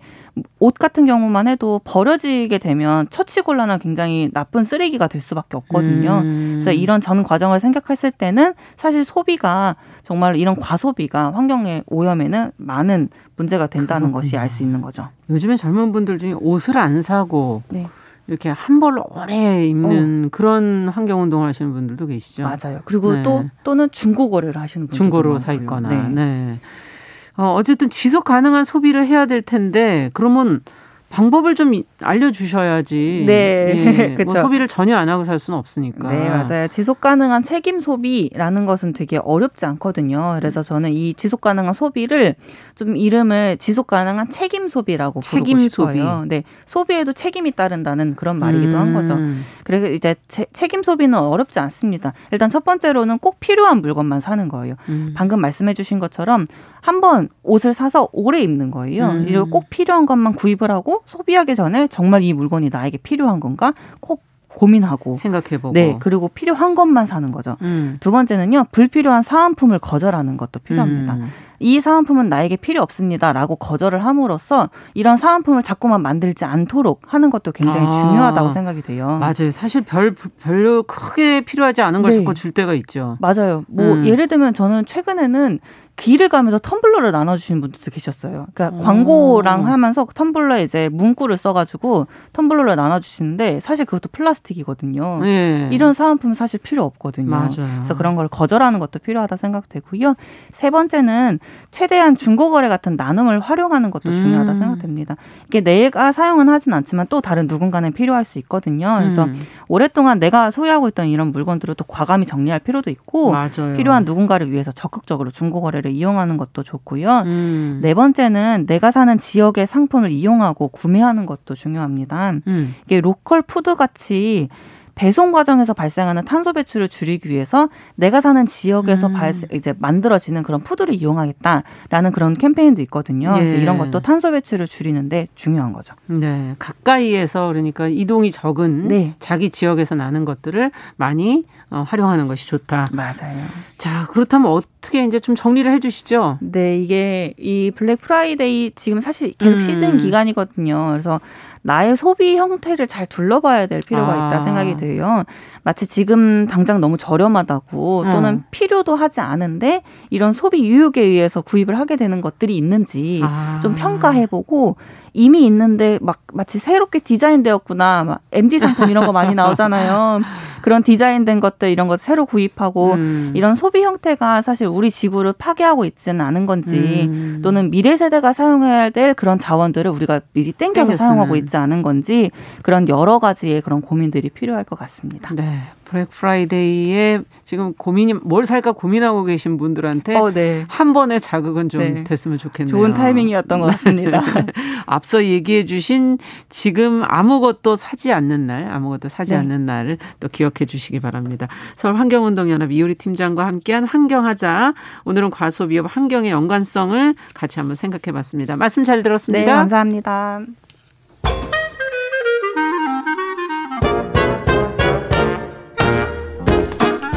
옷 같은 경우만 해도 버려지게 되면 처치곤란한 굉장히 나쁜 쓰레기가 될 수밖에 없거든요. 음. 그래서 이런 전 과정을 생각했을 때는 사실 소비가 정말 이런 과소비가 환경의 오염에는 많은 문제가 된다는 그렇군요. 것이 알 수 있는 거죠. 요즘에 젊은 분들 중에 옷을 안 사고 네. 이렇게 한 벌로 오래 입는 어. 그런 환경 운동을 하시는 분들도 계시죠. 맞아요. 그리고 네. 또 또는 중고 거래를 하시는 분들도 중고로 사 있거나. 네. 네. 어, 어쨌든 지속 가능한 소비를 해야 될 텐데 그러면 방법을 좀 알려주셔야지. 네. 예, 뭐 소비를 전혀 안 하고 살 수는 없으니까. 네, 맞아요. 지속 가능한 책임 소비라는 것은 되게 어렵지 않거든요. 그래서 저는 이 지속 가능한 소비를 좀 이름을 지속 가능한 책임 소비라고 책임 부르고 싶어요. 소비. 네, 소비에도 책임이 따른다는 그런 말이기도 음. 한 거죠. 음. 그래서 이제 체, 책임 소비는 어렵지 않습니다. 일단 첫 번째로는 꼭 필요한 물건만 사는 거예요. 음. 방금 말씀해 주신 것처럼 한번 옷을 사서 오래 입는 거예요. 음. 그리고 꼭 필요한 것만 구입을 하고 소비하기 전에 정말 이 물건이 나에게 필요한 건가 꼭 고민하고 생각해보고 네 그리고 필요한 것만 사는 거죠. 음. 두 번째는요 불필요한 사은품을 거절하는 것도 필요합니다. 음. 이 사은품은 나에게 필요 없습니다라고 거절을 함으로써 이런 사은품을 자꾸만 만들지 않도록 하는 것도 굉장히 아. 중요하다고 생각이 돼요. 맞아요. 사실 별 별로 크게 필요하지 않은 걸 네. 자꾸 줄 때가 있죠. 맞아요. 뭐 음. 예를 들면 저는 최근에는 길을 가면서 텀블러를 나눠주시는 분들도 계셨어요. 그러니까 오. 광고랑 하면서 텀블러에 이제 문구를 써가지고 텀블러를 나눠주시는데 사실 그것도 플라스틱이거든요. 예. 이런 사은품은 사실 필요 없거든요. 맞아요. 그래서 그런 걸 거절하는 것도 필요하다 생각되고요. 세 번째는 최대한 중고거래 같은 나눔을 활용하는 것도 중요하다 음. 생각됩니다. 이게 내가 사용은 하진 않지만 또 다른 누군가는 필요할 수 있거든요. 그래서 음. 오랫동안 내가 소유하고 있던 이런 물건들을 또 과감히 정리할 필요도 있고 맞아요. 필요한 누군가를 위해서 적극적으로 중고거래를 거래를 이용하는 것도 좋고요. 음. 네 번째는 내가 사는 지역의 상품을 이용하고 구매하는 것도 중요합니다. 음. 이게 로컬 푸드 같이 배송 과정에서 발생하는 탄소 배출을 줄이기 위해서 내가 사는 지역에서 음. 발생 이제 만들어지는 그런 푸드를 이용하겠다라는 그런 캠페인도 있거든요. 예. 그래서 이런 것도 탄소 배출을 줄이는데 중요한 거죠. 네, 가까이에서 그러니까 이동이 적은 네. 자기 지역에서 나는 것들을 많이 어, 활용하는 것이 좋다. 맞아요. 자, 그렇다면 어떻게 이제 좀 정리를 해 주시죠? 네, 이게 이 블랙 프라이데이 지금 사실 계속 음. 시즌 기간이거든요. 그래서 나의 소비 형태를 잘 둘러봐야 될 필요가 아. 있다 생각이 돼요. 마치 지금 당장 너무 저렴하다고 또는 음. 필요도 하지 않은데 이런 소비 유혹에 의해서 구입을 하게 되는 것들이 있는지 아. 좀 평가해보고 이미 있는데 막 마치 새롭게 디자인되었구나. 막 MD 상품 이런 거 많이 나오잖아요. 그런 디자인된 것들 이런 것 새로 구입하고 음. 이런 소비 형태가 사실 우리 지구를 파괴하고 있지는 않은 건지 음. 또는 미래 세대가 사용해야 될 그런 자원들을 우리가 미리 땡겨서 땡겼으면. 사용하고 있지 않은 건지 그런 여러 가지의 그런 고민들이 필요할 것 같습니다. 네. 블랙 프라이데이에 지금 고민이 뭘 살까 고민하고 계신 분들한테 어, 네. 한 번의 자극은 좀 네. 됐으면 좋겠네요. 좋은 타이밍이었던 것 같습니다. 앞서 얘기해 주신 지금 아무것도 사지 않는 날, 아무것도 사지 네. 않는 날을 또 기억해 주시기 바랍니다. 서울 환경운동연합 이효리 팀장과 함께한 환경하자. 오늘은 과소비와 환경의 연관성을 같이 한번 생각해 봤습니다. 말씀 잘 들었습니다. 네, 감사합니다.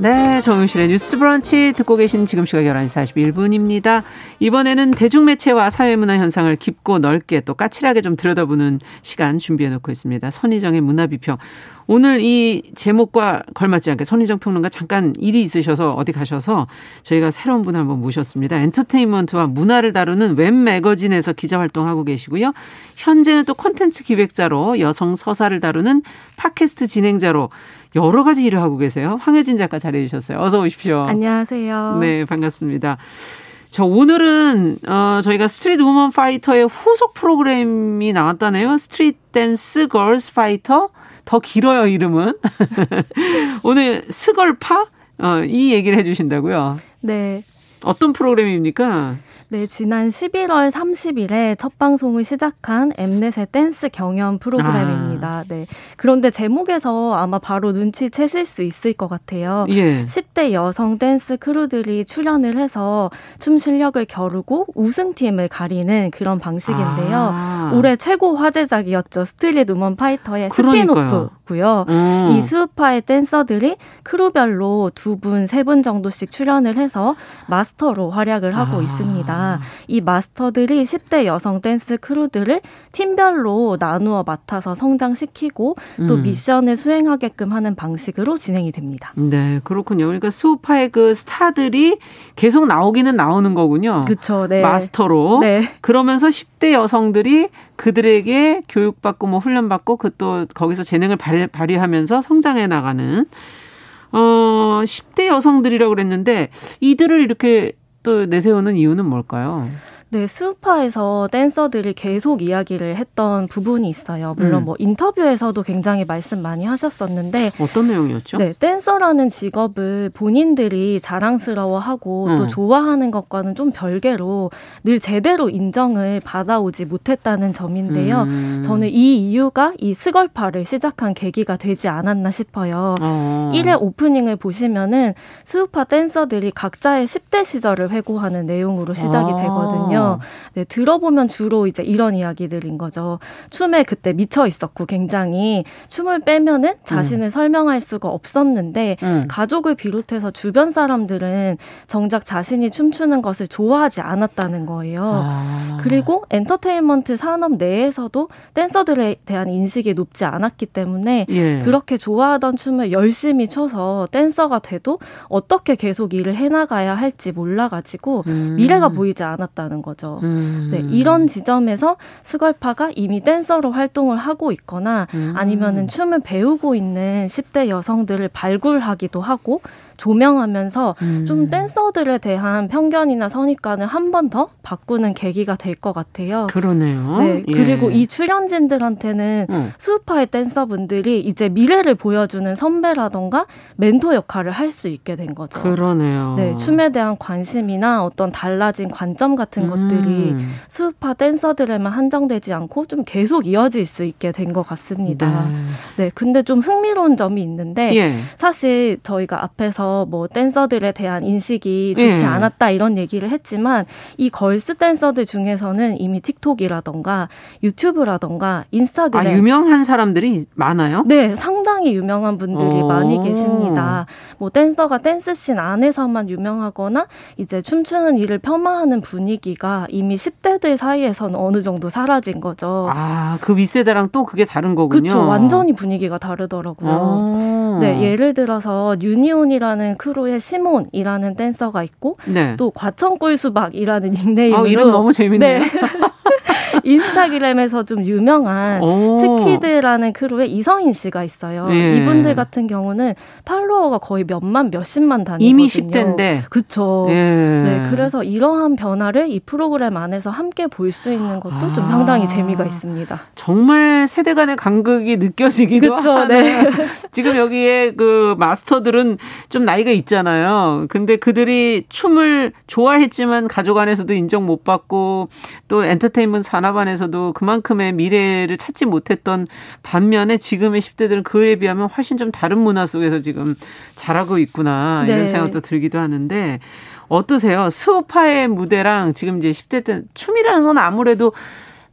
네, 정용실의 뉴스 브런치 듣고 계신 지금 시각 11시 41분입니다. 이번에는 대중매체와 사회문화 현상을 깊고 넓게 또 까칠하게 좀 들여다보는 시간 준비해 놓고 있습니다. 선희정의 문화비평. 오늘 이 제목과 걸맞지 않게 선희정 평론가 잠깐 일이 있으셔서 어디 가셔서 저희가 새로운 분 한번 모셨습니다. 엔터테인먼트와 문화를 다루는 웹 매거진에서 기자 활동하고 계시고요. 현재는 또 콘텐츠 기획자로 여성 서사를 다루는 팟캐스트 진행자로 여러 가지 일을 하고 계세요. 황효진 작가 자리해 주셨어요. 어서 오십시오. 안녕하세요. 네, 반갑습니다. 저 오늘은 어 저희가 스트리트 우먼 파이터의 후속 프로그램이 나왔다네요. 스트리트 댄스 걸스 파이터 더 길어요 이름은. 오늘 스걸파 어, 이 얘기를 해주신다고요. 네. 어떤 프로그램입니까? 네, 지난 11월 30일에 첫 방송을 시작한 엠넷의 댄스 경연 프로그램입니다. 아. 네. 그런데 제목에서 아마 바로 눈치채실 수 있을 것 같아요. 예. 10대 여성 댄스 크루들이 출연을 해서 춤 실력을 겨루고 우승팀을 가리는 그런 방식인데요. 아. 올해 최고 화제작이었죠. 스트릿 우먼 파이터의 spin-off고요. 음. 이 스우파의 댄서들이 크루별로 두 분, 세 분 정도씩 출연을 해서 마스터로 활약을 하고 아. 있습니다. 이 마스터들이 10대 여성 댄스 크루들을 팀별로 나누어 맡아서 성장시키고 또 음. 미션을 수행하게끔 하는 방식으로 진행이 됩니다. 네, 그렇군요. 그러니까 스우파의 그 스타들이 계속 나오기는 나오는 거군요. 그렇죠. 네. 마스터로. 네. 그러면서 10대 여성들이 그들에게 교육받고 뭐 훈련받고 그 또 거기서 재능을 발휘하면서 성장해 나가는 어 10대 여성들이라고 그랬는데 이들을 이렇게 또 내세우는 이유는 뭘까요? 네, 스우파에서 댄서들이 계속 이야기를 했던 부분이 있어요. 물론 음. 뭐 인터뷰에서도 굉장히 말씀 많이 하셨었는데 어떤 내용이었죠? 네, 댄서라는 직업을 본인들이 자랑스러워하고 음. 또 좋아하는 것과는 좀 별개로 늘 제대로 인정을 받아오지 못했다는 점인데요. 음. 저는 이 이유가 이 스걸파를 시작한 계기가 되지 않았나 싶어요. 어. 1회 오프닝을 보시면은 스우파 댄서들이 각자의 10대 시절을 회고하는 내용으로 시작이 아. 되거든요. 있거든요. 네, 들어보면 주로 이제 이런 이야기들인 거죠. 춤에 그때 미쳐 있었고 굉장히 춤을 빼면은 자신을 음. 설명할 수가 없었는데 음. 가족을 비롯해서 주변 사람들은 정작 자신이 춤추는 것을 좋아하지 않았다는 거예요. 아. 그리고 엔터테인먼트 산업 내에서도 댄서들에 대한 인식이 높지 않았기 때문에 예. 그렇게 좋아하던 춤을 열심히 춰서 댄서가 돼도 어떻게 계속 일을 해나가야 할지 몰라가지고 음. 미래가 보이지 않았다는 거죠. 거죠. 음. 네, 이런 지점에서 스걸파가 이미 댄서로 활동을 하고 있거나 음. 아니면은 춤을 배우고 있는 10대 여성들을 발굴하기도 하고 조명하면서 음. 좀 댄서들에 대한 편견이나 선입관을 한 번 더 바꾸는 계기가 될 것 같아요. 그러네요. 네. 예. 그리고 이 출연진들한테는 음. 수우파의 댄서분들이 이제 미래를 보여주는 선배라던가 멘토 역할을 할 수 있게 된 거죠. 그러네요. 네. 춤에 대한 관심이나 어떤 달라진 관점 같은 음. 것들이 수우파 댄서들에만 한정되지 않고 좀 계속 이어질 수 있게 된 것 같습니다. 네. 네. 근데 좀 흥미로운 점이 있는데 예. 사실 저희가 앞에서 뭐 댄서들에 대한 인식이 좋지 예. 않았다 이런 얘기를 했지만 이 걸스 댄서들 중에서는 이미 틱톡이라던가 유튜브라던가 인스타그램 아, 유명한 사람들이 많아요? 네, 상당히 유명한 분들이 오. 많이 계십니다. 뭐 댄서가 댄스씬 안에서만 유명하거나 이제 춤추는 일을 폄하하는 분위기가 이미 10대들 사이에서는 어느 정도 사라진 거죠. 아, 그 윗세대랑 또 그게 다른 거군요. 그렇죠. 완전히 분위기가 다르더라고요. 오. 네, 예를 들어서 뉴니온이라는 크루의 시몬이라는 댄서가 있고 네. 또 과천꿀 수박이라는 닉네임으로 아, 이름 너무 재밌네요. 네. 인스타그램에서 좀 유명한 오. 스키드라는 크루의 이성인 씨가 있어요. 예. 이분들 같은 경우는 팔로워가 거의 몇만 몇십만 단위거든요. 이미 10대인데. 그렇죠. 예. 네, 그래서 이러한 변화를 이 프로그램 안에서 함께 볼 수 있는 것도 아. 좀 상당히 재미가 있습니다. 정말 세대 간의 간극이 느껴지기도 그쵸, 네. 지금 여기에 그 마스터들은 좀 나이가 있잖아요. 근데 그들이 춤을 좋아했지만 가족 안에서도 인정 못 받고 또 엔터테인먼트 산업 안에서도 그만큼의 미래를 찾지 못했던 반면에 지금의 10대들은 그에 비하면 훨씬 좀 다른 문화 속에서 지금 자라고 있구나 이런 네. 생각도 들기도 하는데 어떠세요? 스우파의 무대랑 지금 이제 10대 때 춤이라는 건 아무래도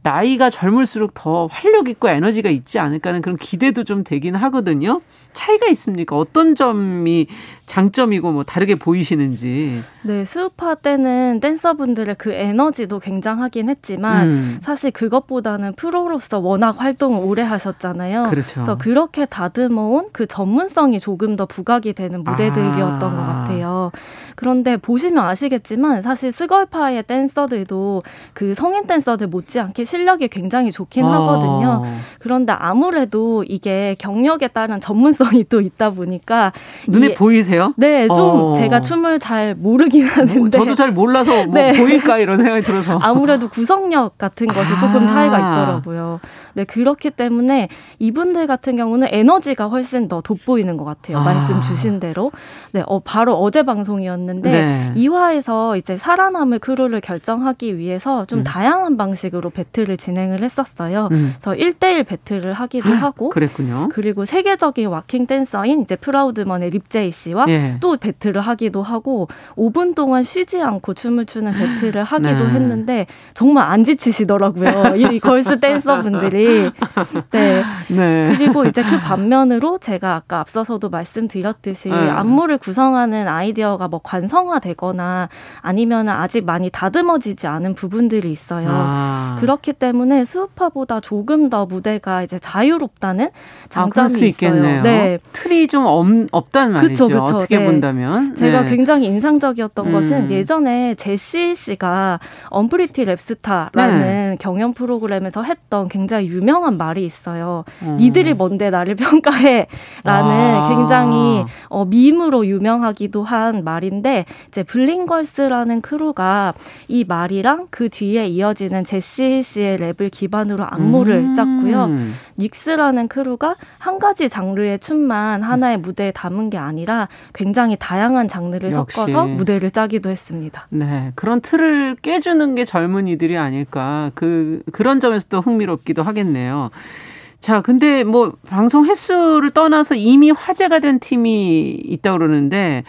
나이가 젊을수록 더 활력 있고 에너지가 있지 않을까 하는 그런 기대도 좀 되긴 하거든요. 차이가 있습니까? 어떤 점이 장점이고 뭐 다르게 보이시는지. 네, 스우파 때는 댄서분들의 그 에너지도 굉장하긴 했지만 음. 사실 그것보다는 프로로서 워낙 활동을 오래 하셨잖아요. 그렇죠. 그래서 그렇게 다듬어온 그 전문성이 조금 더 부각이 되는 무대들이었던 아. 것 같아요. 그런데 보시면 아시겠지만 사실 스걸파의 댄서들도 그 성인 댄서들 못지않게 실력이 굉장히 좋긴 아. 하거든요. 그런데 아무래도 이게 경력에 따른 전문성이 또 있다 보니까 눈에 보이세요? 네, 좀 어. 제가 춤을 잘 모르긴 뭐, 하는데 저도 잘 몰라서 뭐 네. 보일까 이런 생각이 들어서 아무래도 구성력 같은 것이 아. 조금 차이가 있더라고요. 네, 그렇기 때문에 이분들 같은 경우는 에너지가 훨씬 더 돋보이는 것 같아요. 아. 말씀 주신 대로. 네, 어, 바로 어제 방송이었는데 네. 2화에서 이제 살아남을 크루를 결정하기 위해서 좀 음. 다양한 방식으로 배틀을 진행을 했었어요. 음. 그래서 1대1 배틀을 하기도 하고 그랬군요. 그리고 세계적인 waacking 댄서인 이제 프라우드먼의 립제이 씨와 예. 또 배틀을 하기도 하고 5분 동안 쉬지 않고 춤을 추는 배틀을 하기도 네. 했는데 정말 안 지치시더라고요. 이 걸스 댄서분들이. 네. 네. 그리고 이제 그 반면으로 제가 아까 앞서서도 말씀드렸듯이 네. 안무를 구성하는 아이디어가 뭐 관성화되거나 아니면 아직 많이 다듬어지지 않은 부분들이 있어요. 아. 그렇기 때문에 수우파보다 조금 더 무대가 이제 자유롭다는 아, 장점이 아, 있어요. 있겠네요. 네. 틀이 좀 없, 없단 말이죠. 그쵸, 그쵸. 어떻게 네. 본다면. 제가 네. 굉장히 인상적이었던 음. 것은 예전에 제시 씨가 언프리티 랩스타라는 네. 경연 프로그램에서 했던 굉장히 유명한 말이 있어요. 음. 니들이 뭔데 나를 평가해 라는 아. 굉장히 어, 밈으로 유명하기도 한 말인데 이제 블링걸스라는 크루가 이 말이랑 그 뒤에 이어지는 제시 씨의 랩을 기반으로 안무를 음. 짰고요. 닉스라는 크루가 한 가지 장르의 춤만 하나의 무대에 담은 게 아니라 굉장히 다양한 장르를 역시. 섞어서 무대를 짜기도 했습니다. 네. 그런 틀을 깨주는 게 젊은이들이 아닐까. 그, 그런 점에서 또 흥미롭기도 하겠네요. 자, 근데 뭐 방송 횟수를 떠나서 이미 화제가 된 팀이 있다 그러는데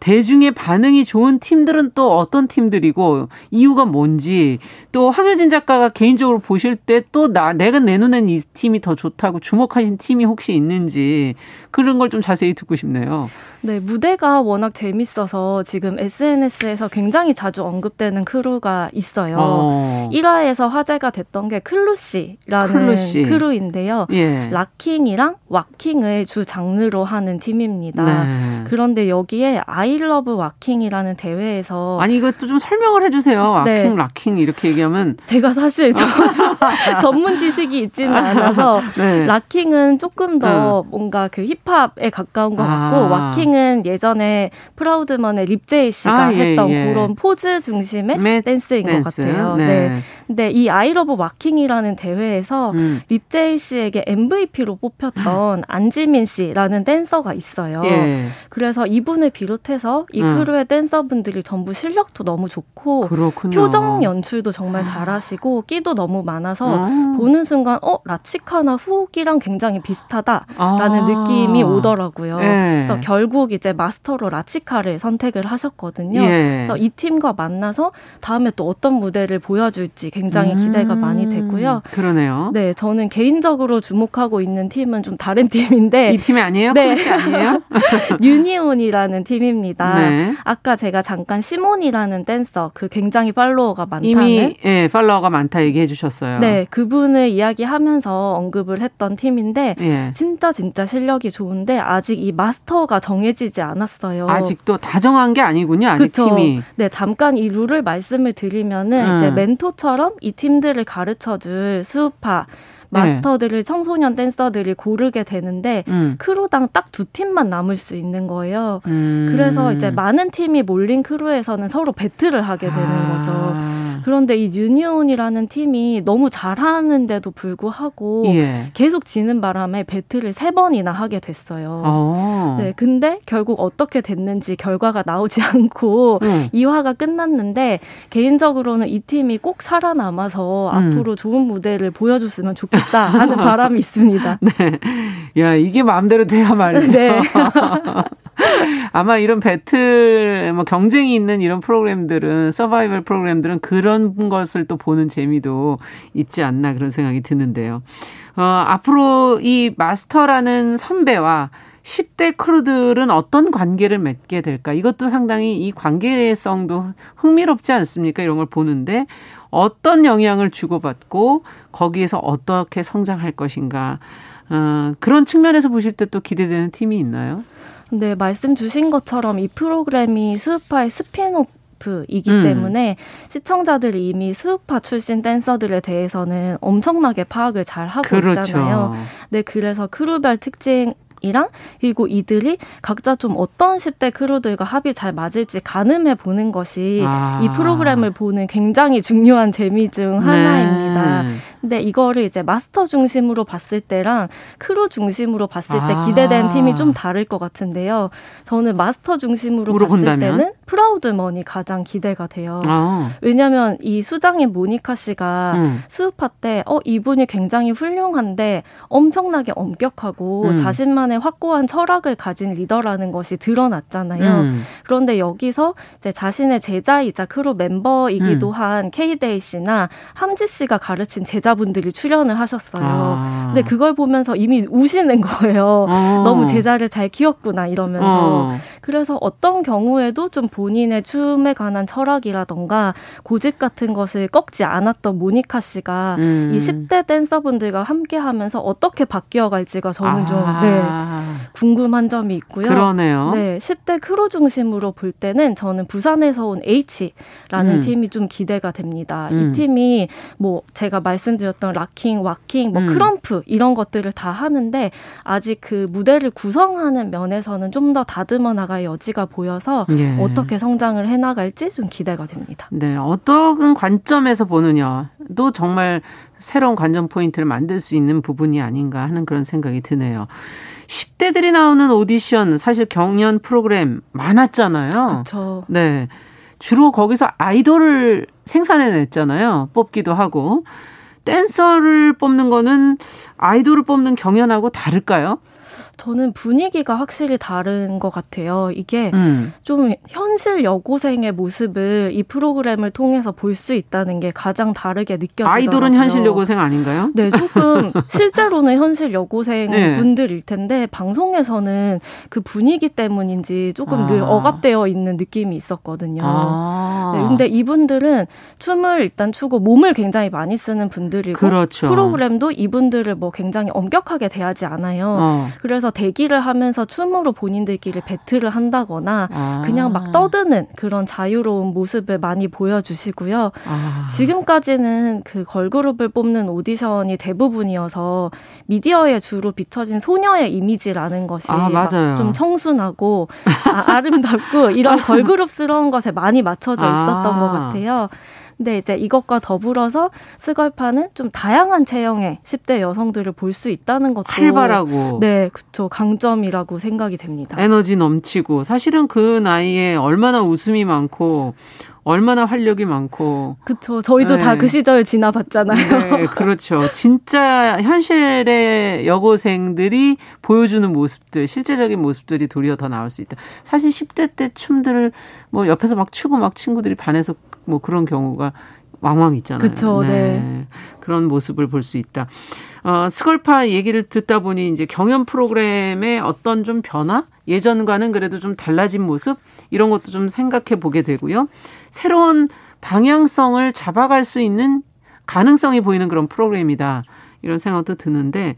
대중의 반응이 좋은 팀들은 또 어떤 팀들이고 이유가 뭔지 또 황효진 작가가 개인적으로 보실 때 또 나 내가 내 눈엔 이 팀이 더 좋다고 주목하신 팀이 혹시 있는지 그런 걸 좀 자세히 듣고 싶네요. 네, 무대가 워낙 재밌어서 지금 SNS에서 굉장히 자주 언급되는 크루가 있어요. 어. 1화에서 화제가 됐던 게 클루시라는 클루시. 크루인데요. 예. locking이랑 waacking을 주 장르로 하는 팀입니다. 네. 그런데 여기에 I love waacking이라는 대회에서 아니 이것도 좀 설명을 해주세요. waacking, 네. locking 이렇게 얘기하면 제가 사실 전문 지식이 있지는 않아서 네. locking은 조금 더 네. 뭔가 그 힙합에 가까운 것 같고 아. waacking dancing은 예전에 프라우드먼의 립제이 씨가 아, 예, 했던 예. 그런 포즈 중심의 댄스인 댄스. 것 같아요. 네. 네. 근데 이 I love waacking이라는 대회에서 음. 립제이 씨에게 MVP로 뽑혔던 안지민 씨라는 댄서가 있어요. 예. 그래서 이분을 비롯해서 이 음. 크루의 댄서분들이 전부 실력도 너무 좋고 그렇군요. 표정 연출도 정말 아. 잘하시고 끼도 너무 많아서 음. 보는 순간 어 라치카나 훅이랑 굉장히 비슷하다라는 아. 느낌이 오더라고요. 예. 그래서 결국 이제 마스터로 라치카를 선택을 하셨거든요. 예. 그래서 이 팀과 만나서 다음에 또 어떤 무대를 보여줄지 굉장히 기대가 음. 많이 되고요. 그러네요. 네, 저는 개인적으로 주목하고 있는 팀은 좀 다른 팀인데 이 팀이 아니에요? 네, 아니에요? 유니온이라는 팀입니다. 네. 아까 제가 잠깐 시몬이라는 댄서 그 굉장히 팔로워가 많다는 이미 예, 팔로워가 많다 얘기해 주셨어요. 네, 그분을 이야기하면서 언급을 했던 팀인데 예. 진짜 진짜 실력이 좋은데 아직 이 마스터가 정해지지 않았어요. 아직도 다 정한 게 아니군요. 아직 그쵸? 팀이. 네, 잠깐 이 룰을 말씀을 드리면은 음. 이제 멘토처럼 이 팀들을 가르쳐 줄 스우파 마스터들을 네. 청소년 댄서들이 고르게 되는데 음. 크루당 딱 두 팀만 남을 수 있는 거예요. 음. 그래서 이제 많은 팀이 몰린 크루에서는 서로 배틀을 하게 되는 아. 거죠. 그런데 이 뉴니온이라는 팀이 너무 잘하는데도 불구하고 예. 계속 지는 바람에 배틀을 세 번이나 하게 됐어요. 어. 네, 근데 결국 어떻게 됐는지 결과가 나오지 않고 음. 2화가 끝났는데 개인적으로는 이 팀이 꼭 살아남아서 음. 앞으로 좋은 무대를 보여줬으면 좋겠다 하는 바람이 있습니다. 네. 야, 이게 마음대로 돼야 말이죠. 네. 아마 이런 배틀, 뭐 경쟁이 있는 이런 프로그램들은 서바이벌 프로그램들은 그런 것을 또 보는 재미도 있지 않나 그런 생각이 드는데요. 어, 앞으로 이 마스터라는 선배와 10대 크루들은 어떤 관계를 맺게 될까? 이것도 상당히 이 관계성도 흥미롭지 않습니까? 이런 걸 보는데 어떤 영향을 주고받고 거기에서 어떻게 성장할 것인가? 어, 그런 측면에서 보실 때 또 기대되는 팀이 있나요? 네, 말씀 주신 것처럼 이 프로그램이 스우파의 spin-off이기 음. 때문에 시청자들이 이미 스우파 출신 댄서들에 대해서는 엄청나게 파악을 잘 하고 그렇죠. 있잖아요. 네, 그래서 크루별 특징 이랑 그리고 이들이 각자 좀 어떤 10대 크루들과 합이 잘 맞을지 가늠해 보는 것이 아. 이 프로그램을 보는 굉장히 중요한 재미 중 하나입니다. 네. 근데 이거를 이제 마스터 중심으로 봤을 때랑 크루 중심으로 봤을 때 아. 기대되는 팀이 좀 다를 것 같은데요. 저는 마스터 중심으로 봤을 때는 프라우드먼이 가장 기대가 돼요. 아. 왜냐하면 이 수장인 모니카 씨가 음. 스우파 때 어, 이분이 굉장히 훌륭한데 엄청나게 엄격하고 음. 자신만의 확고한 철학을 가진 리더라는 것이 드러났잖아요. 음. 그런데 여기서 이제 자신의 제자이자 크루 멤버이기도 음. 한 케이데이 씨나 함지 씨가 가르친 제자 분들이 출연을 하셨어요. 아. 근데 그걸 보면서 이미 우시는 거예요. 어. 너무 제자를 잘 키웠구나 이러면서. 어. 그래서 어떤 경우에도 좀 본인의 춤에 관한 철학이라던가 고집 같은 것을 꺾지 않았던 모니카 씨가 음. 이 10대 댄서분들과 함께 하면서 어떻게 바뀌어 갈지가 저는 아. 좀 네, 궁금한 점이 있고요. 그러네요. 네, 10대 크루 중심으로 볼 때는 저는 부산에서 온 H라는 음. 팀이 좀 기대가 됩니다. 음. 이 팀이 뭐 제가 말씀드린 말씀드렸던 locking, waacking, 뭐 음. krump 이런 것들을 다 하는데 아직 그 무대를 구성하는 면에서는 좀 더 다듬어 나갈 여지가 보여서 예. 어떻게 성장을 해 나갈지 좀 기대가 됩니다. 네, 어떤 관점에서 보느냐도 정말 새로운 관전 포인트를 만들 수 있는 부분이 아닌가 하는 그런 생각이 드네요. 10대들이 나오는 오디션 사실 경연 프로그램 많았잖아요. 그렇죠. 네. 주로 거기서 아이돌을 생산해냈잖아요. 뽑기도 하고. 댄서를 뽑는 거는 아이돌을 뽑는 경연하고 다를까요? 저는 분위기가 확실히 다른 것 같아요. 이게 음. 좀 현실 여고생의 모습을 이 프로그램을 통해서 볼 수 있다는 게 가장 다르게 느껴지더라고요. 아이돌은 현실 여고생 아닌가요? 네, 조금 실제로는 현실 여고생 네. 분들일 텐데 방송에서는 그 분위기 때문인지 조금 아. 늘 억압되어 있는 느낌이 있었거든요. 아. 네, 근데 이분들은 춤을 일단 추고 몸을 굉장히 많이 쓰는 분들이고 그렇죠. 프로그램도 이분들을 뭐 굉장히 엄격하게 대하지 않아요. 어. 그래서 그래서 대기를 하면서 춤으로 본인들끼리 배틀을 한다거나 아. 그냥 막 떠드는 그런 자유로운 모습을 많이 보여주시고요. 아. 지금까지는 그 걸그룹을 뽑는 오디션이 대부분이어서 미디어에 주로 비춰진 소녀의 이미지라는 것이 아, 좀 청순하고 아, 름답고 이런 걸그룹스러운 것에 많이 맞춰져 있었던 것 같아요. 근데 이제 이것과 더불어서 스걸파는 좀 다양한 체형의 10대 여성들을 볼 수 있다는 것도 활발하고 네, 그렇죠. 강점이라고 생각이 됩니다. 에너지 넘치고 사실은 그 나이에 얼마나 웃음이 많고 얼마나 활력이 많고. 그렇죠. 저희도 네. 다그 시절 지나봤잖아요. 네, 그렇죠. 진짜 현실의 여고생들이 보여주는 모습들, 실제적인 모습들이 도리어 더 나올 수 있다. 사실 10대 때 춤들을 뭐 옆에서 막 추고 막 친구들이 반해서 뭐 그런 경우가 왕왕 있잖아요. 그렇죠. 네. 네. 그런 모습을 볼 수 있다. 어, 스걸파 얘기를 듣다 보니 이제 경연 프로그램의 어떤 좀 변화? 예전과는 그래도 좀 달라진 모습? 이런 것도 좀 생각해 보게 되고요. 새로운 방향성을 잡아갈 수 있는 가능성이 보이는 그런 프로그램이다. 이런 생각도 드는데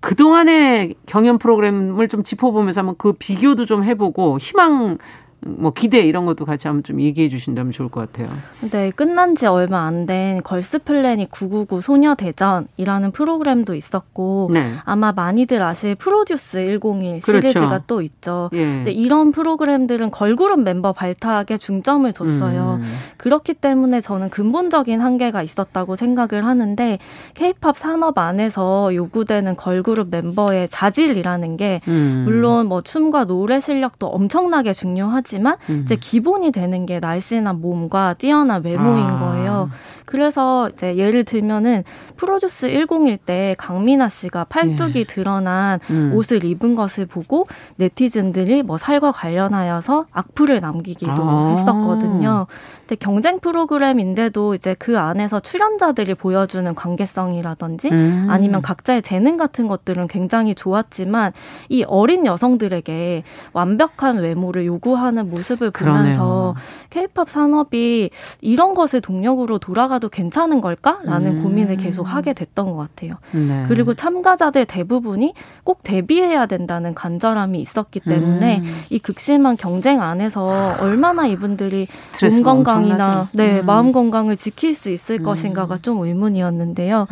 그동안의 경연 프로그램을 좀 짚어보면서 한번 그 비교도 좀 해보고 희망 뭐 기대 이런 것도 같이 한번 좀 얘기해 주신다면 좋을 것 같아요. 네, 끝난 지 얼마 안 된 걸스 플래닛 999 소녀 대전이라는 프로그램도 있었고 네. 아마 많이들 아실 프로듀스 101 그렇죠. 시리즈가 또 있죠. 예. 근데 이런 프로그램들은 걸그룹 멤버 발탁에 중점을 뒀어요. 음. 그렇기 때문에 저는 근본적인 한계가 있었다고 생각을 하는데 케이팝 산업 안에서 요구되는 걸그룹 멤버의 자질이라는 게 음. 물론 뭐 춤과 노래 실력도 엄청나게 중요하지 하지만 음. 이제 기본이 되는 게 날씬한 몸과 뛰어난 외모인 아. 거예요. 그래서 이제 예를 들면은 프로듀스 101 때 강민아 씨가 팔뚝이 예. 드러난 음. 옷을 입은 것을 보고 네티즌들이 뭐 살과 관련하여서 악플을 남기기도 아. 했었거든요. 근데 경쟁 프로그램인데도 이제 그 안에서 출연자들이 보여주는 관계성이라든지 음. 아니면 각자의 재능 같은 것들은 굉장히 좋았지만 이 어린 여성들에게 완벽한 외모를 요구하는 모습을 보면서 케이팝 산업이 이런 것을 동력으로 돌아가 참가도 괜찮은 걸까라는 음. 고민을 계속 하게 됐던 것 같아요. 네. 그리고 참가자들 대부분이 꼭 데뷔해야 된다는 간절함이 있었기 때문에 음. 이 극심한 경쟁 안에서 얼마나 이분들이 몸 건강이나 네, 음. 마음 건강을 지킬 수 있을 음. 것인가가 좀 의문이었는데요.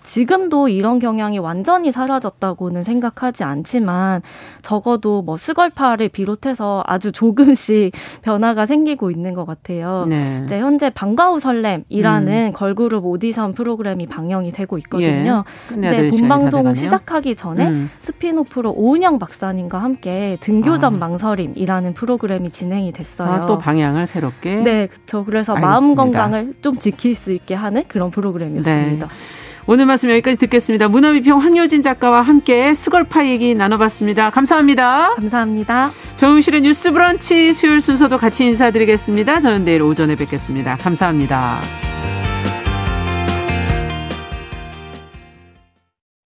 음. 지금도 이런 경향이 완전히 사라졌다고는 생각하지 않지만 적어도 뭐 스걸파를 비롯해서 아주 조금씩 변화가 생기고 있는 것 같아요. 네. 이제 현재 방과후 설렘이라는 음. 걸그룹 오디션 프로그램이 방영이 되고 있거든요. 예. 근데 본방송 시작하기 전에 음. 스핀오프로 오은영 박사님과 함께 등교전 아. 망설임이라는 프로그램이 진행이 됐어요. 아, 또 방향을 새롭게. 네, 그렇죠. 그래서 알겠습니다. 마음 건강을 좀 지킬 수 있게 하는 그런 프로그램이었습니다. 네. 오늘 말씀 여기까지 듣겠습니다. 문화비평 황효진 작가와 함께 스걸파 얘기 나눠봤습니다. 감사합니다. 감사합니다. 정용실의 뉴스 브런치 수요일 순서도 같이 인사드리겠습니다. 저는 내일 오전에 뵙겠습니다. 감사합니다.